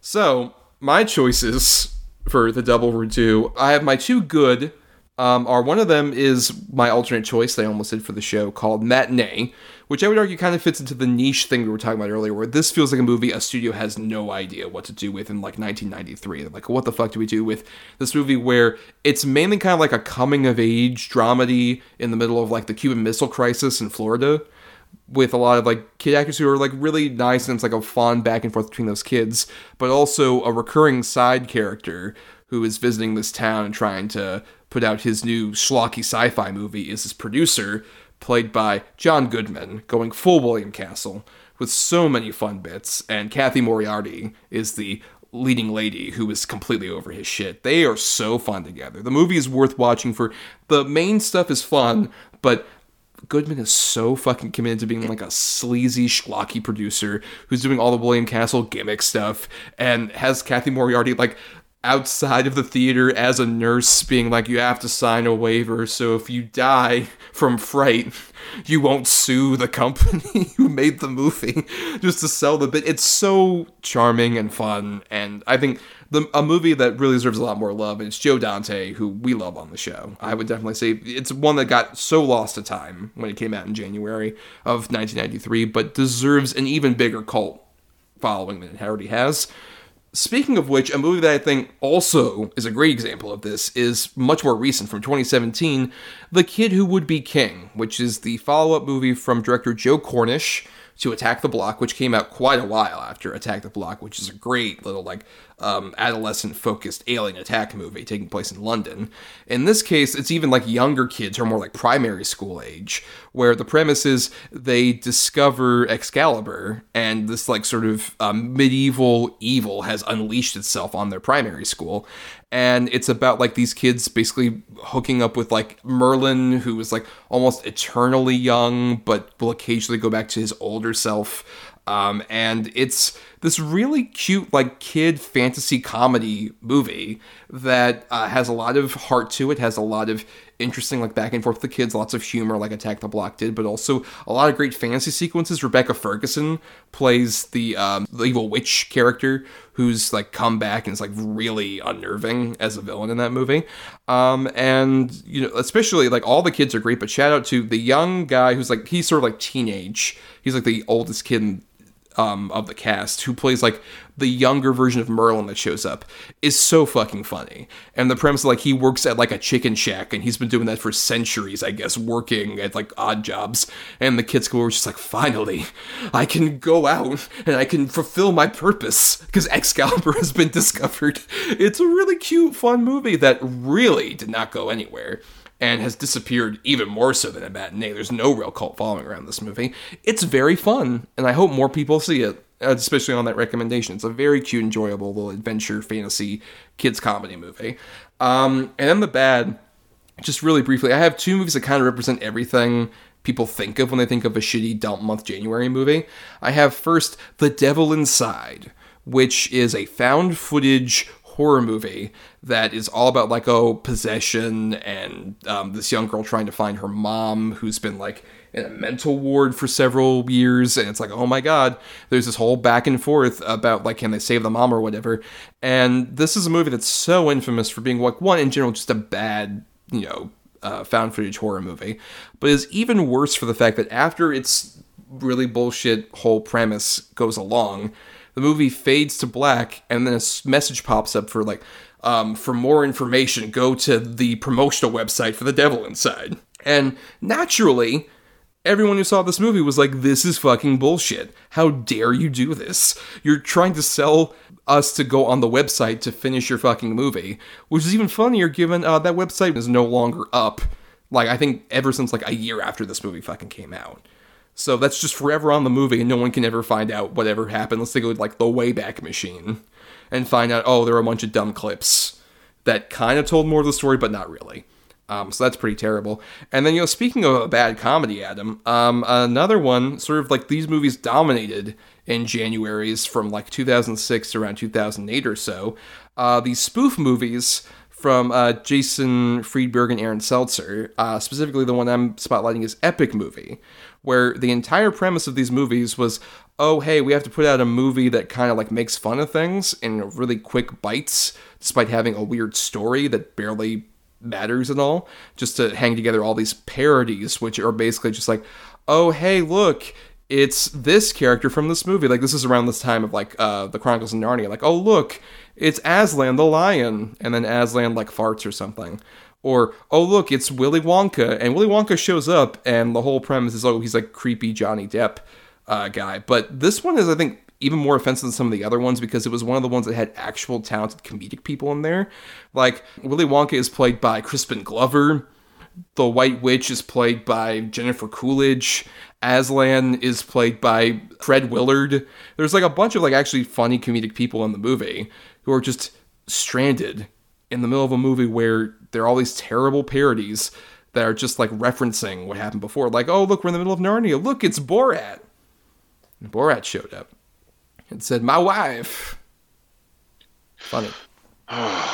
So my choices for the double redo, I have my two good. Um, are one of them is my alternate choice that I almost did for the show called Matinee, which I would argue kind of fits into the niche thing we were talking about earlier, where this feels like a movie a studio has no idea what to do with in like 1993. Like, what the fuck do we do with this movie where it's mainly kind of like a coming of age dramedy in the middle of like the Cuban Missile Crisis in Florida? with a lot of like kid actors who are like really nice and it's like a fun back and forth between those kids, but also a recurring side character who is visiting this town and trying to put out his new schlocky sci-fi movie is his producer played by John Goodman, going full William Castle with so many fun bits, and Cathy Moriarty is the leading lady who is completely over his shit. They are so fun together. The movie is worth watching for the main stuff is fun, but Goodman is so fucking committed to being like a sleazy, schlocky producer who's doing all the William Castle gimmick stuff and has Cathy Moriarty like outside of the theater as a nurse being like you have to sign a waiver so if you die from fright you won't sue the company who made the movie just to sell the bit. It's so charming and fun and i think the, a movie that really deserves a lot more love is joe dante who we love on the show. I would definitely say it's one that got so lost to time when it came out in january of 1993 but deserves an even bigger cult following than it already has Speaking of which, a movie that I think also is a great example of this is much more recent from 2017, The Kid Who Would Be King, which is the follow up movie from director Joe Cornish to Attack the Block, which came out quite a while after Attack the Block, which is a great little like um, adolescent focused alien attack movie taking place in London. In this case, it's even like younger kids who are more like primary school age, where the premise is they discover Excalibur and this like sort of um, medieval evil has unleashed itself on their primary school. And it's about like these kids basically hooking up with like Merlin, who is like almost eternally young, but will occasionally go back to his older self. Um, and it's this really cute, like kid fantasy comedy movie that uh, has a lot of heart to it, has a lot of interesting, like back and forth with the kids, lots of humor, like Attack the Block did, but also a lot of great fantasy sequences. Rebecca Ferguson plays the, um, the evil witch character who's like come back and is like really unnerving as a villain in that movie. Um, and you know, especially like all the kids are great, but shout out to the young guy who's like he's sort of like teenage. He's like the oldest kid in um, of the cast who plays like the younger version of Merlin that shows up is so fucking funny. And the premise like he works at like a chicken shack and he's been doing that for centuries, I guess, working at like odd jobs. And the kids go over just like, finally, I can go out and I can fulfill my purpose because Excalibur has been discovered. It's a really cute, fun movie that really did not go anywhere and has disappeared even more so than a matinee. There's no real cult following around this movie. It's very fun, and I hope more people see it, especially on that recommendation. It's a very cute, enjoyable little adventure fantasy kids comedy movie. Um, and then the bad, just really briefly, I have two movies that kind of represent everything people think of when they think of a shitty dump month January movie. I have first The Devil Inside, which is a found footage horror movie that is all about like oh possession and um, this young girl trying to find her mom who's been like in a mental ward for several years and it's like oh my god. There's this whole back and forth about like can they save the mom or whatever. And this is a movie that's so infamous for being like one in general just a bad you know uh, found footage horror movie but is even worse for the fact that after its really bullshit whole premise goes along the movie fades to black and then a message pops up for like um, for more information go to the promotional website for the devil inside. And naturally everyone who saw this movie was like this is fucking bullshit. How dare you do this? You're trying to sell us to go on the website to finish your fucking movie which is even funnier given uh, that website is no longer up like i think ever since like a year after this movie fucking came out so that's just forever on the movie, and no one can ever find out whatever happened. Unless they go like the Wayback Machine and find out, oh, there are a bunch of dumb clips that kind of told more of the story, but not really. Um, so that's pretty terrible. And then, you know, speaking of a bad comedy, Adam, um, another one, sort of like these movies dominated in January's from like 2006 to around 2008 or so. Uh, these spoof movies from uh, Jason Friedberg and Aaron Seltzer, uh, specifically the one I'm spotlighting is Epic Movie, where the entire premise of these movies was oh hey we have to put out a movie that kind of like makes fun of things in really quick bites despite having a weird story that barely matters at all just to hang together all these parodies which are basically just like oh hey look it's this character from this movie. Like this is around this time of like uh the chronicles of narnia. Like oh look it's aslan the lion. And then aslan like farts or something or, oh, look, it's Willy Wonka. And Willy Wonka shows up, and the whole premise is, oh, he's like creepy Johnny Depp uh, guy. But this one is, I think, even more offensive than some of the other ones because it was one of the ones that had actual talented comedic people in there. Like, Willy Wonka is played by Crispin Glover. The White Witch is played by Jennifer Coolidge. Aslan is played by Fred Willard. There's like a bunch of like actually funny comedic people in the movie who are just stranded in the middle of a movie where there are all these terrible parodies that are just like referencing what happened before. Like, oh, look, we're in the middle of Narnia. Look, it's Borat. And Borat showed up and said, My wife. Funny. All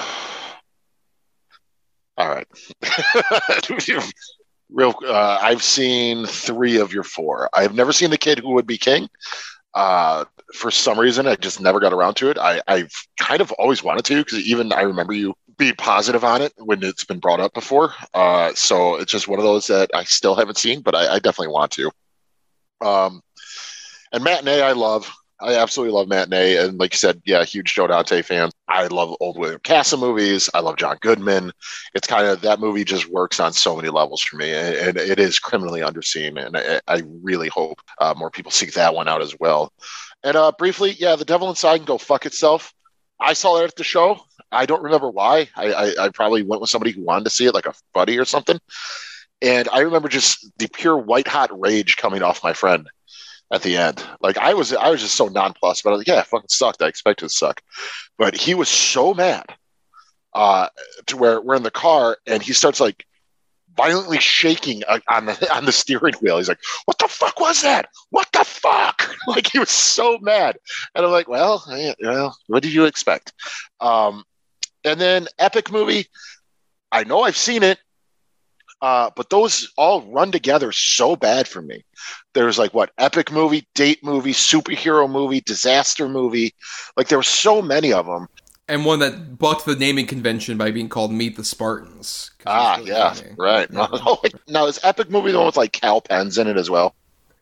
right. Real, uh, I've seen three of your four. I've never seen the kid who would be king. Uh, for some reason, I just never got around to it. I, I've kind of always wanted to because even I remember you being positive on it when it's been brought up before. Uh, so it's just one of those that I still haven't seen, but I, I definitely want to. Um, and matinee, I love. I absolutely love matinee, and like you said, yeah, huge Joe Dante fan. I love old William Castle movies. I love John Goodman. It's kind of that movie just works on so many levels for me, and, and it is criminally underseen. And I, I really hope uh, more people seek that one out as well. And uh, briefly, yeah, The Devil Inside can go fuck itself. I saw it at the show. I don't remember why. I, I, I probably went with somebody who wanted to see it, like a buddy or something. And I remember just the pure white hot rage coming off my friend at the end. Like I was, I was just so nonplussed. But I was like, yeah, it fucking sucked. I expected it to suck, but he was so mad uh, to where we're in the car and he starts like violently shaking uh, on the on the steering wheel. He's like, "What the fuck was that? What the fuck?" Like he was so mad, and I'm like, "Well, I, well, what did you expect?" Um, and then epic movie. I know I've seen it. Uh, but those all run together so bad for me. There's like what epic movie, date movie, superhero movie, disaster movie. Like there were so many of them. And one that bucked the naming convention by being called Meet the Spartans. Ah, really yeah, funny. right. Yeah. now is epic movie the one with like Kal Penn's in it as well?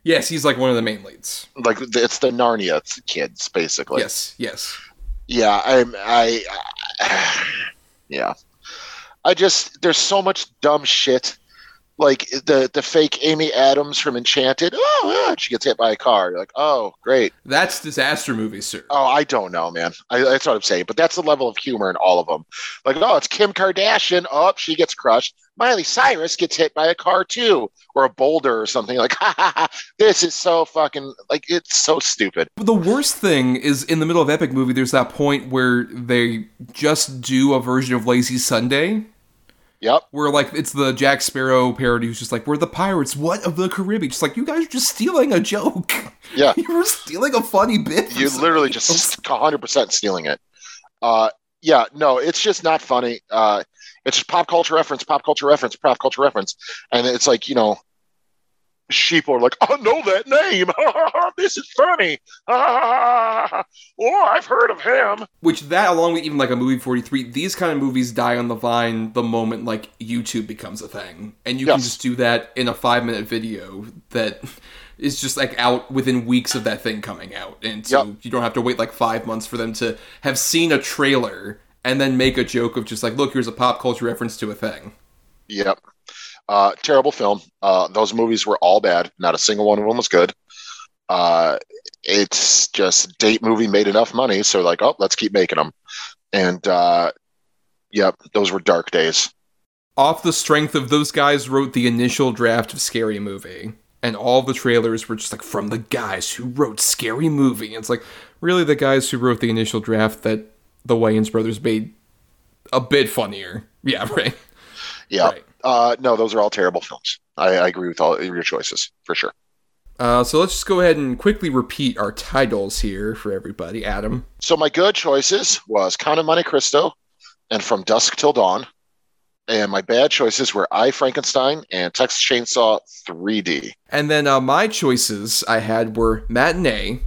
Yes, he's like one of the main leads. Like it's the Narnia kids, basically. Yes, yes. Yeah, I'm. I, I yeah. I just there's so much dumb shit. Like the the fake Amy Adams from Enchanted. Oh, yeah, she gets hit by a car. You're like, oh, great. That's disaster movies, sir. Oh, I don't know, man. I, that's what I'm saying. But that's the level of humor in all of them. Like, oh, it's Kim Kardashian. Oh, she gets crushed. Miley Cyrus gets hit by a car too, or a boulder or something. Like, ha ha ha. This is so fucking like it's so stupid. But the worst thing is in the middle of epic movie. There's that point where they just do a version of Lazy Sunday Yep. Where like it's the Jack Sparrow parody who's just like, We're the pirates, what of the Caribbean? Just like you guys are just stealing a joke. Yeah. you were stealing a funny bit. You literally just hundred percent stealing it. Uh yeah, no, it's just not funny. Uh it's just pop culture reference, pop culture reference, pop culture reference. And it's like, you know, sheep are like, I know that name. this is funny. oh, I've heard of him. Which that, along with even like a movie 43, these kind of movies die on the vine the moment like YouTube becomes a thing. And you yes. can just do that in a five minute video that is just like out within weeks of that thing coming out. And so yep. you don't have to wait like five months for them to have seen a trailer and then make a joke of just like, look, here's a pop culture reference to a thing. Yep. Uh, terrible film. Uh, those movies were all bad. Not a single one of them was good. Uh, it's just date movie made enough money, so like, oh, let's keep making them. And uh, yep, those were dark days. Off the strength of those guys wrote the initial draft of Scary Movie, and all the trailers were just like from the guys who wrote Scary Movie. And it's like really the guys who wrote the initial draft that the Wayans brothers made a bit funnier. Yeah, right. Yeah. Right. Uh, no, those are all terrible films. I, I agree with all your choices for sure. Uh, so let's just go ahead and quickly repeat our titles here for everybody. Adam. So my good choices was Count of Monte Cristo and From Dusk Till Dawn. And my bad choices were I Frankenstein and Texas Chainsaw 3D. And then uh, my choices I had were Matinee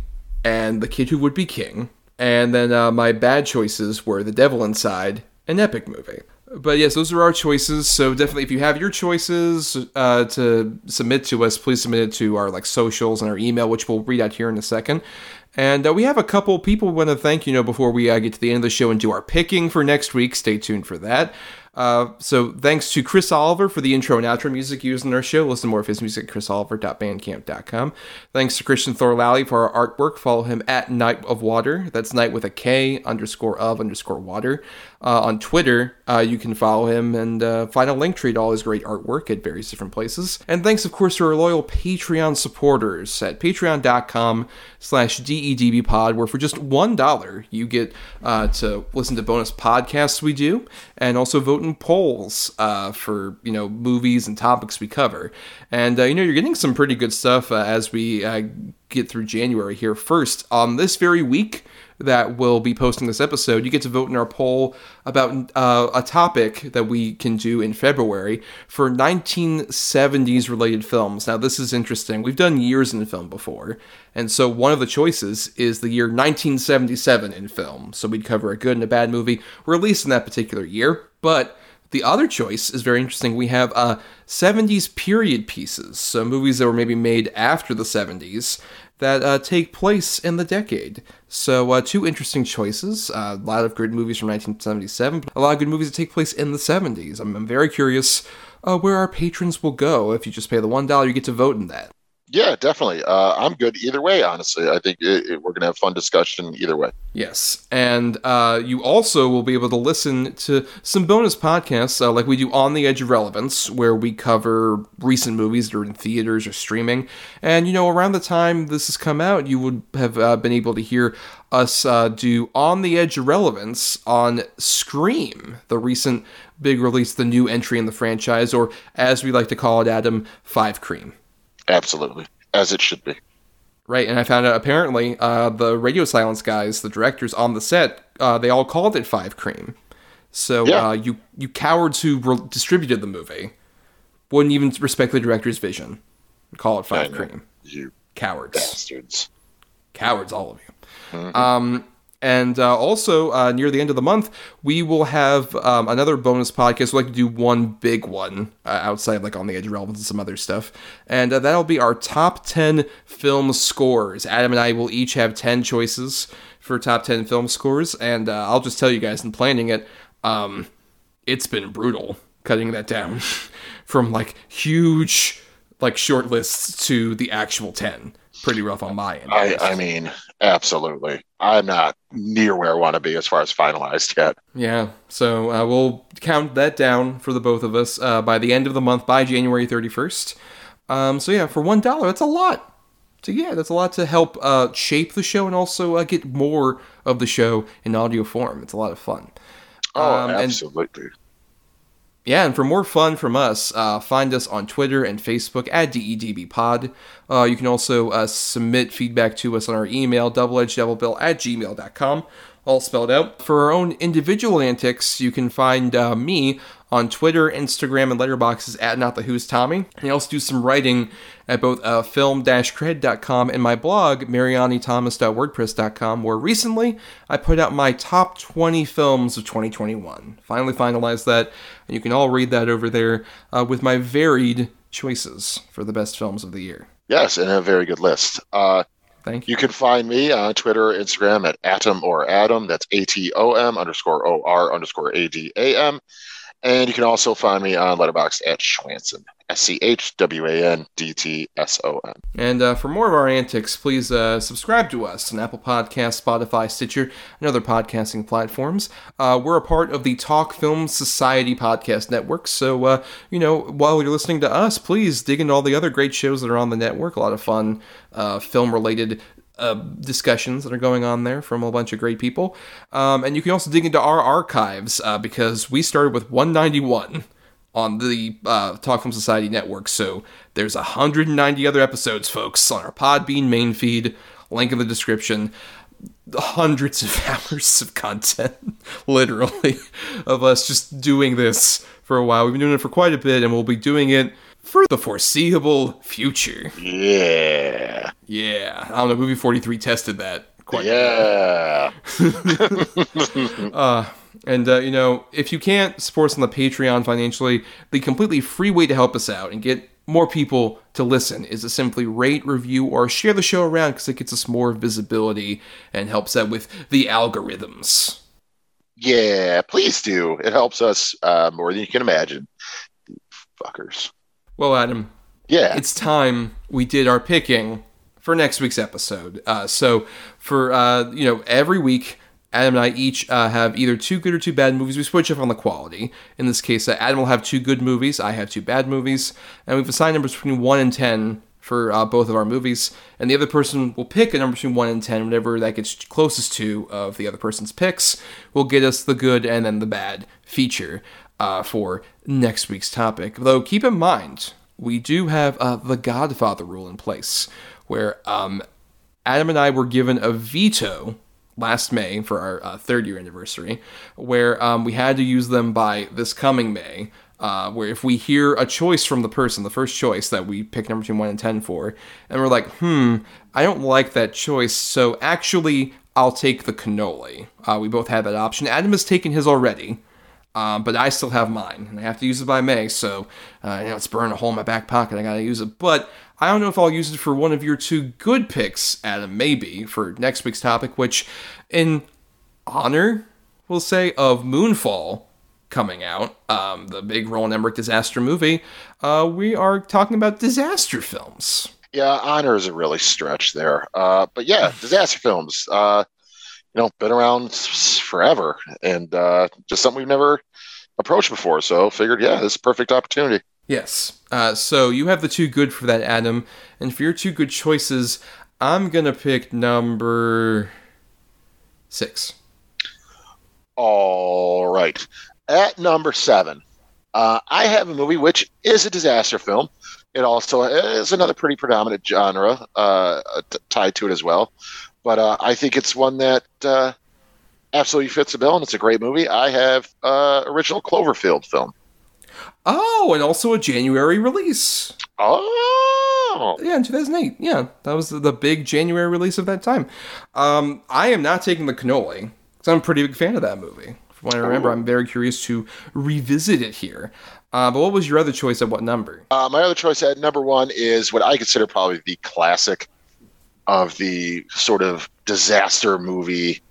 and The Kid Who Would Be King. And then uh, my bad choices were The Devil Inside, an epic movie. But yes, those are our choices. So definitely, if you have your choices uh, to submit to us, please submit it to our like socials and our email, which we'll read out here in a second. And uh, we have a couple people we want to thank. You know, before we uh, get to the end of the show and do our picking for next week. Stay tuned for that. Uh, so thanks to Chris Oliver for the intro and outro music used in our show. Listen more of his music at chrisoliver.bandcamp.com. Thanks to Christian Thor Lally for our artwork. Follow him at Night of Water. That's night with a K underscore of underscore water. Uh, on Twitter, uh, you can follow him and uh, find a link tree to all his great artwork at various different places. And thanks, of course, to our loyal Patreon supporters at patreon.com slash DEDBpod, where for just $1, you get uh, to listen to bonus podcasts we do and also vote polls uh, for, you know, movies and topics we cover. And, uh, you know, you're getting some pretty good stuff as we get through January here. First, on this very week that we'll be posting this episode, you get to vote in our poll about uh, a topic that we can do in February for 1970s related films. Now, this is interesting. We've done years in film before, and so one of the choices is the year 1977 in film. So we'd cover a good and a bad movie released in that particular year, but the other choice is very interesting. We have uh, 70s period pieces, so movies that were maybe made after the 70s that uh, take place in the decade. So, uh, two interesting choices. Uh, a lot of good movies from 1977, a lot of good movies that take place in the 70s. I'm, I'm very curious uh, where our patrons will go. If you just pay the $1, you get to vote in that. Yeah, definitely. Uh, I'm good either way, honestly. I think it, it, we're going to have fun discussion either way. Yes. And uh, you also will be able to listen to some bonus podcasts uh, like we do On the Edge of Relevance, where we cover recent movies that are in theaters or streaming. And, you know, around the time this has come out, you would have uh, been able to hear us uh, do On the Edge of Relevance on Scream, the recent big release, the new entry in the franchise, or as we like to call it, Adam, Five Cream. Absolutely, as it should be. Right, and I found out apparently uh, the Radio Silence guys, the directors on the set, uh, they all called it Five Cream. So Yeah. uh, you you cowards who re- distributed the movie wouldn't even respect the director's vision. Call it Five Cream. You Cowards. bastards. Cowards, all of you. Um, and uh, also, uh, near the end of the month, we will have um, another bonus podcast. We like to do one big one uh, outside, like on the edge of relevance and some other stuff. And uh, that'll be our top 10 film scores. Adam and I will each have 10 choices for top 10 film scores. And uh, I'll just tell you guys in planning it, um, it's been brutal cutting that down from like huge, like short lists to the actual 10. Pretty rough on my end. I, I mean, absolutely. I'm not near where I want to be as far as finalized yet. Yeah, so uh, we'll count that down for the both of us uh, by the end of the month, by January 31st. Um, so yeah, for one dollar, that's a lot. So yeah, that's a lot to help uh, shape the show and also uh, get more of the show in audio form. It's a lot of fun. Oh, Um, and- absolutely. Yeah, and for more fun from us, uh, find us on Twitter and Facebook at DEDBpod. Uh, you can also uh, submit feedback to us on our email, doubleedgeddoublebill at gmail.com, all spelled out. For our own individual antics, you can find uh, me on Twitter, Instagram, and Letterboxd at Not the Who's Tommy. And I also do some writing at both uh, film-cred.com and my blog, marianithomas.wordpress.com, where recently I put out my top 20 films of 2021. Finally finalized that, and you can all read that over there uh, with my varied choices for the best films of the year. Yes, and a very good list. Uh, Thank you. you can find me on Twitter, Instagram at Atom or Adam. That's A T O M underscore O R underscore A D A M. And you can also find me on Letterboxd at Schwandtson. S C H W A N D T S O N. And uh, for more of our antics, please uh, subscribe to us on Apple Podcasts, Spotify, Stitcher, and other podcasting platforms. Uh, we're a part of the Talk Film Society podcast network. So, uh, you know, while you're listening to us, please dig into all the other great shows that are on the network. A lot of fun uh, film related uh, discussions that are going on there from a bunch of great people. Um, and you can also dig into our archives uh, because we started with 191 on the uh, Talk Film Society network. So there's 190 other episodes, folks, on our Podbean main feed. Link in the description. Hundreds of hours of content, literally, of us just doing this for a while. We've been doing it for quite a bit, and we'll be doing it for the foreseeable future. Yeah. Yeah, I don't know. Movie 43 tested that quite Yeah. Uh, and uh, you know, if you can't support us on the Patreon financially, the completely free way to help us out and get more people to listen is to simply rate, review, or share the show around because it gets us more visibility and helps out with the algorithms. Yeah, please do. It helps us uh, more than you can imagine. Fuckers. Well, Adam, Yeah. it's time we did our picking for next week's episode. Uh, so, for uh, you know, every week, Adam and I each uh, have either two good or two bad movies. We switch up on the quality. In this case, uh, Adam will have two good movies. I have two bad movies, and we've assigned numbers between one and ten for uh, both of our movies. And the other person will pick a number between one and ten, whatever that gets closest to of the other person's picks will get us the good and then the bad feature uh, for next week's topic. Though keep in mind, we do have uh, the Godfather rule in place, where um, Adam and I were given a veto last May for our uh, third year anniversary, where um, we had to use them by this coming May. Uh, where if we hear a choice from the person, the first choice that we pick number between one and ten for, and we're like, hmm, I don't like that choice, so actually I'll take the cannoli. Uh, we both had that option. Adam has taken his already. Um, but I still have mine, and I have to use it by May, so uh, you know it's burning a hole in my back pocket. I gotta use it, but I don't know if I'll use it for one of your two good picks, Adam. Maybe for next week's topic, which, in honor, we'll say of Moonfall coming out, um, the big Roland Emmerich disaster movie, uh, we are talking about disaster films. Yeah, honor is a really stretch there, uh, but yeah, disaster films. Uh, you know, been around forever, and uh, just something we've never approached before. So figured, yeah, this is a perfect opportunity. Yes. Uh, so you have the two good for that, Adam, and for your two good choices, I'm gonna pick number six. All right, at number seven, uh, I have a movie which is a disaster film. It also is another pretty predominant genre uh, t- tied to it as well but uh, I think it's one that uh, absolutely fits the bill, and it's a great movie. I have uh, original Cloverfield film. Oh, and also a January release. Oh, yeah, in 2008. Yeah, that was the big January release of that time. Um, I am not taking the cannoli because I'm a pretty big fan of that movie. From what I remember, I'm very curious to revisit it here. Uh, but what was your other choice at what number? Uh, my other choice at number one is what I consider probably the classic of the sort of disaster movie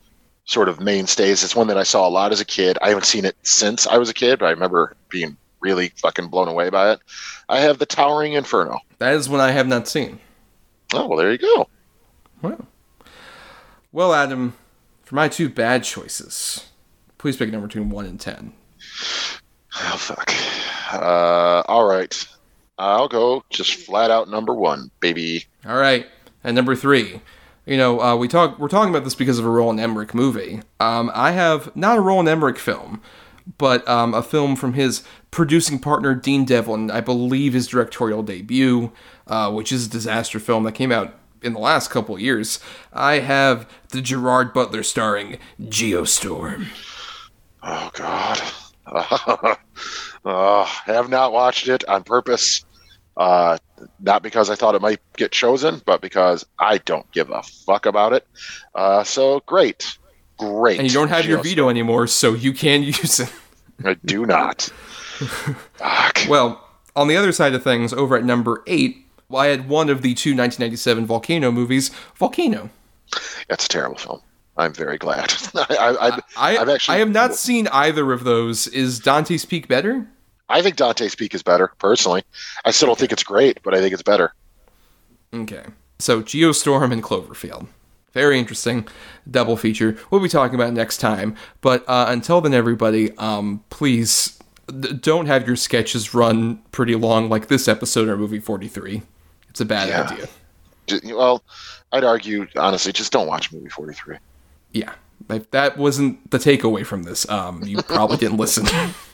sort of mainstays. It's one that I saw a lot as a kid. I haven't seen it since I was a kid, but I remember being really fucking blown away by it. I have The Towering Inferno. That is one I have not seen. Oh, well, there you go. Well, well, Adam, for my two bad choices, please pick a number between 1 and 10. Oh, fuck. Uh, all right. I'll go just flat out number one, baby. All right. And number three, you know, uh, we talk we're talking about this because of a Roland Emmerich movie. Um, I have not a Roland Emmerich film, but um, a film from his producing partner Dean Devlin. I believe his directorial debut, uh, which is a disaster film that came out in the last couple years. I have the Gerard Butler starring Geostorm. Oh God. uh, have not watched it on purpose. Uh, not because I thought it might get chosen, but because I don't give a fuck about it. Uh, so great, great. And you don't have your veto anymore, so you can use it. I do not. well, on the other side of things, over at number eight, I had one of the two 1997 Volcano movies, Volcano. That's a terrible film. I'm very glad. I, I, have actually I have not seen either of those. Is Dante's Peak better? I think Dante's Peak is better, personally. I still don't think it's great, but I think it's better. Okay. So Geostorm and Cloverfield. Very interesting double feature. We'll be talking about next time. But uh, until then, everybody, um, please d- don't have your sketches run pretty long like this episode or movie 43. It's a bad yeah. idea. Well, I'd argue, honestly, just don't watch movie 43. Yeah. If that wasn't the takeaway from this, um, you probably didn't listen.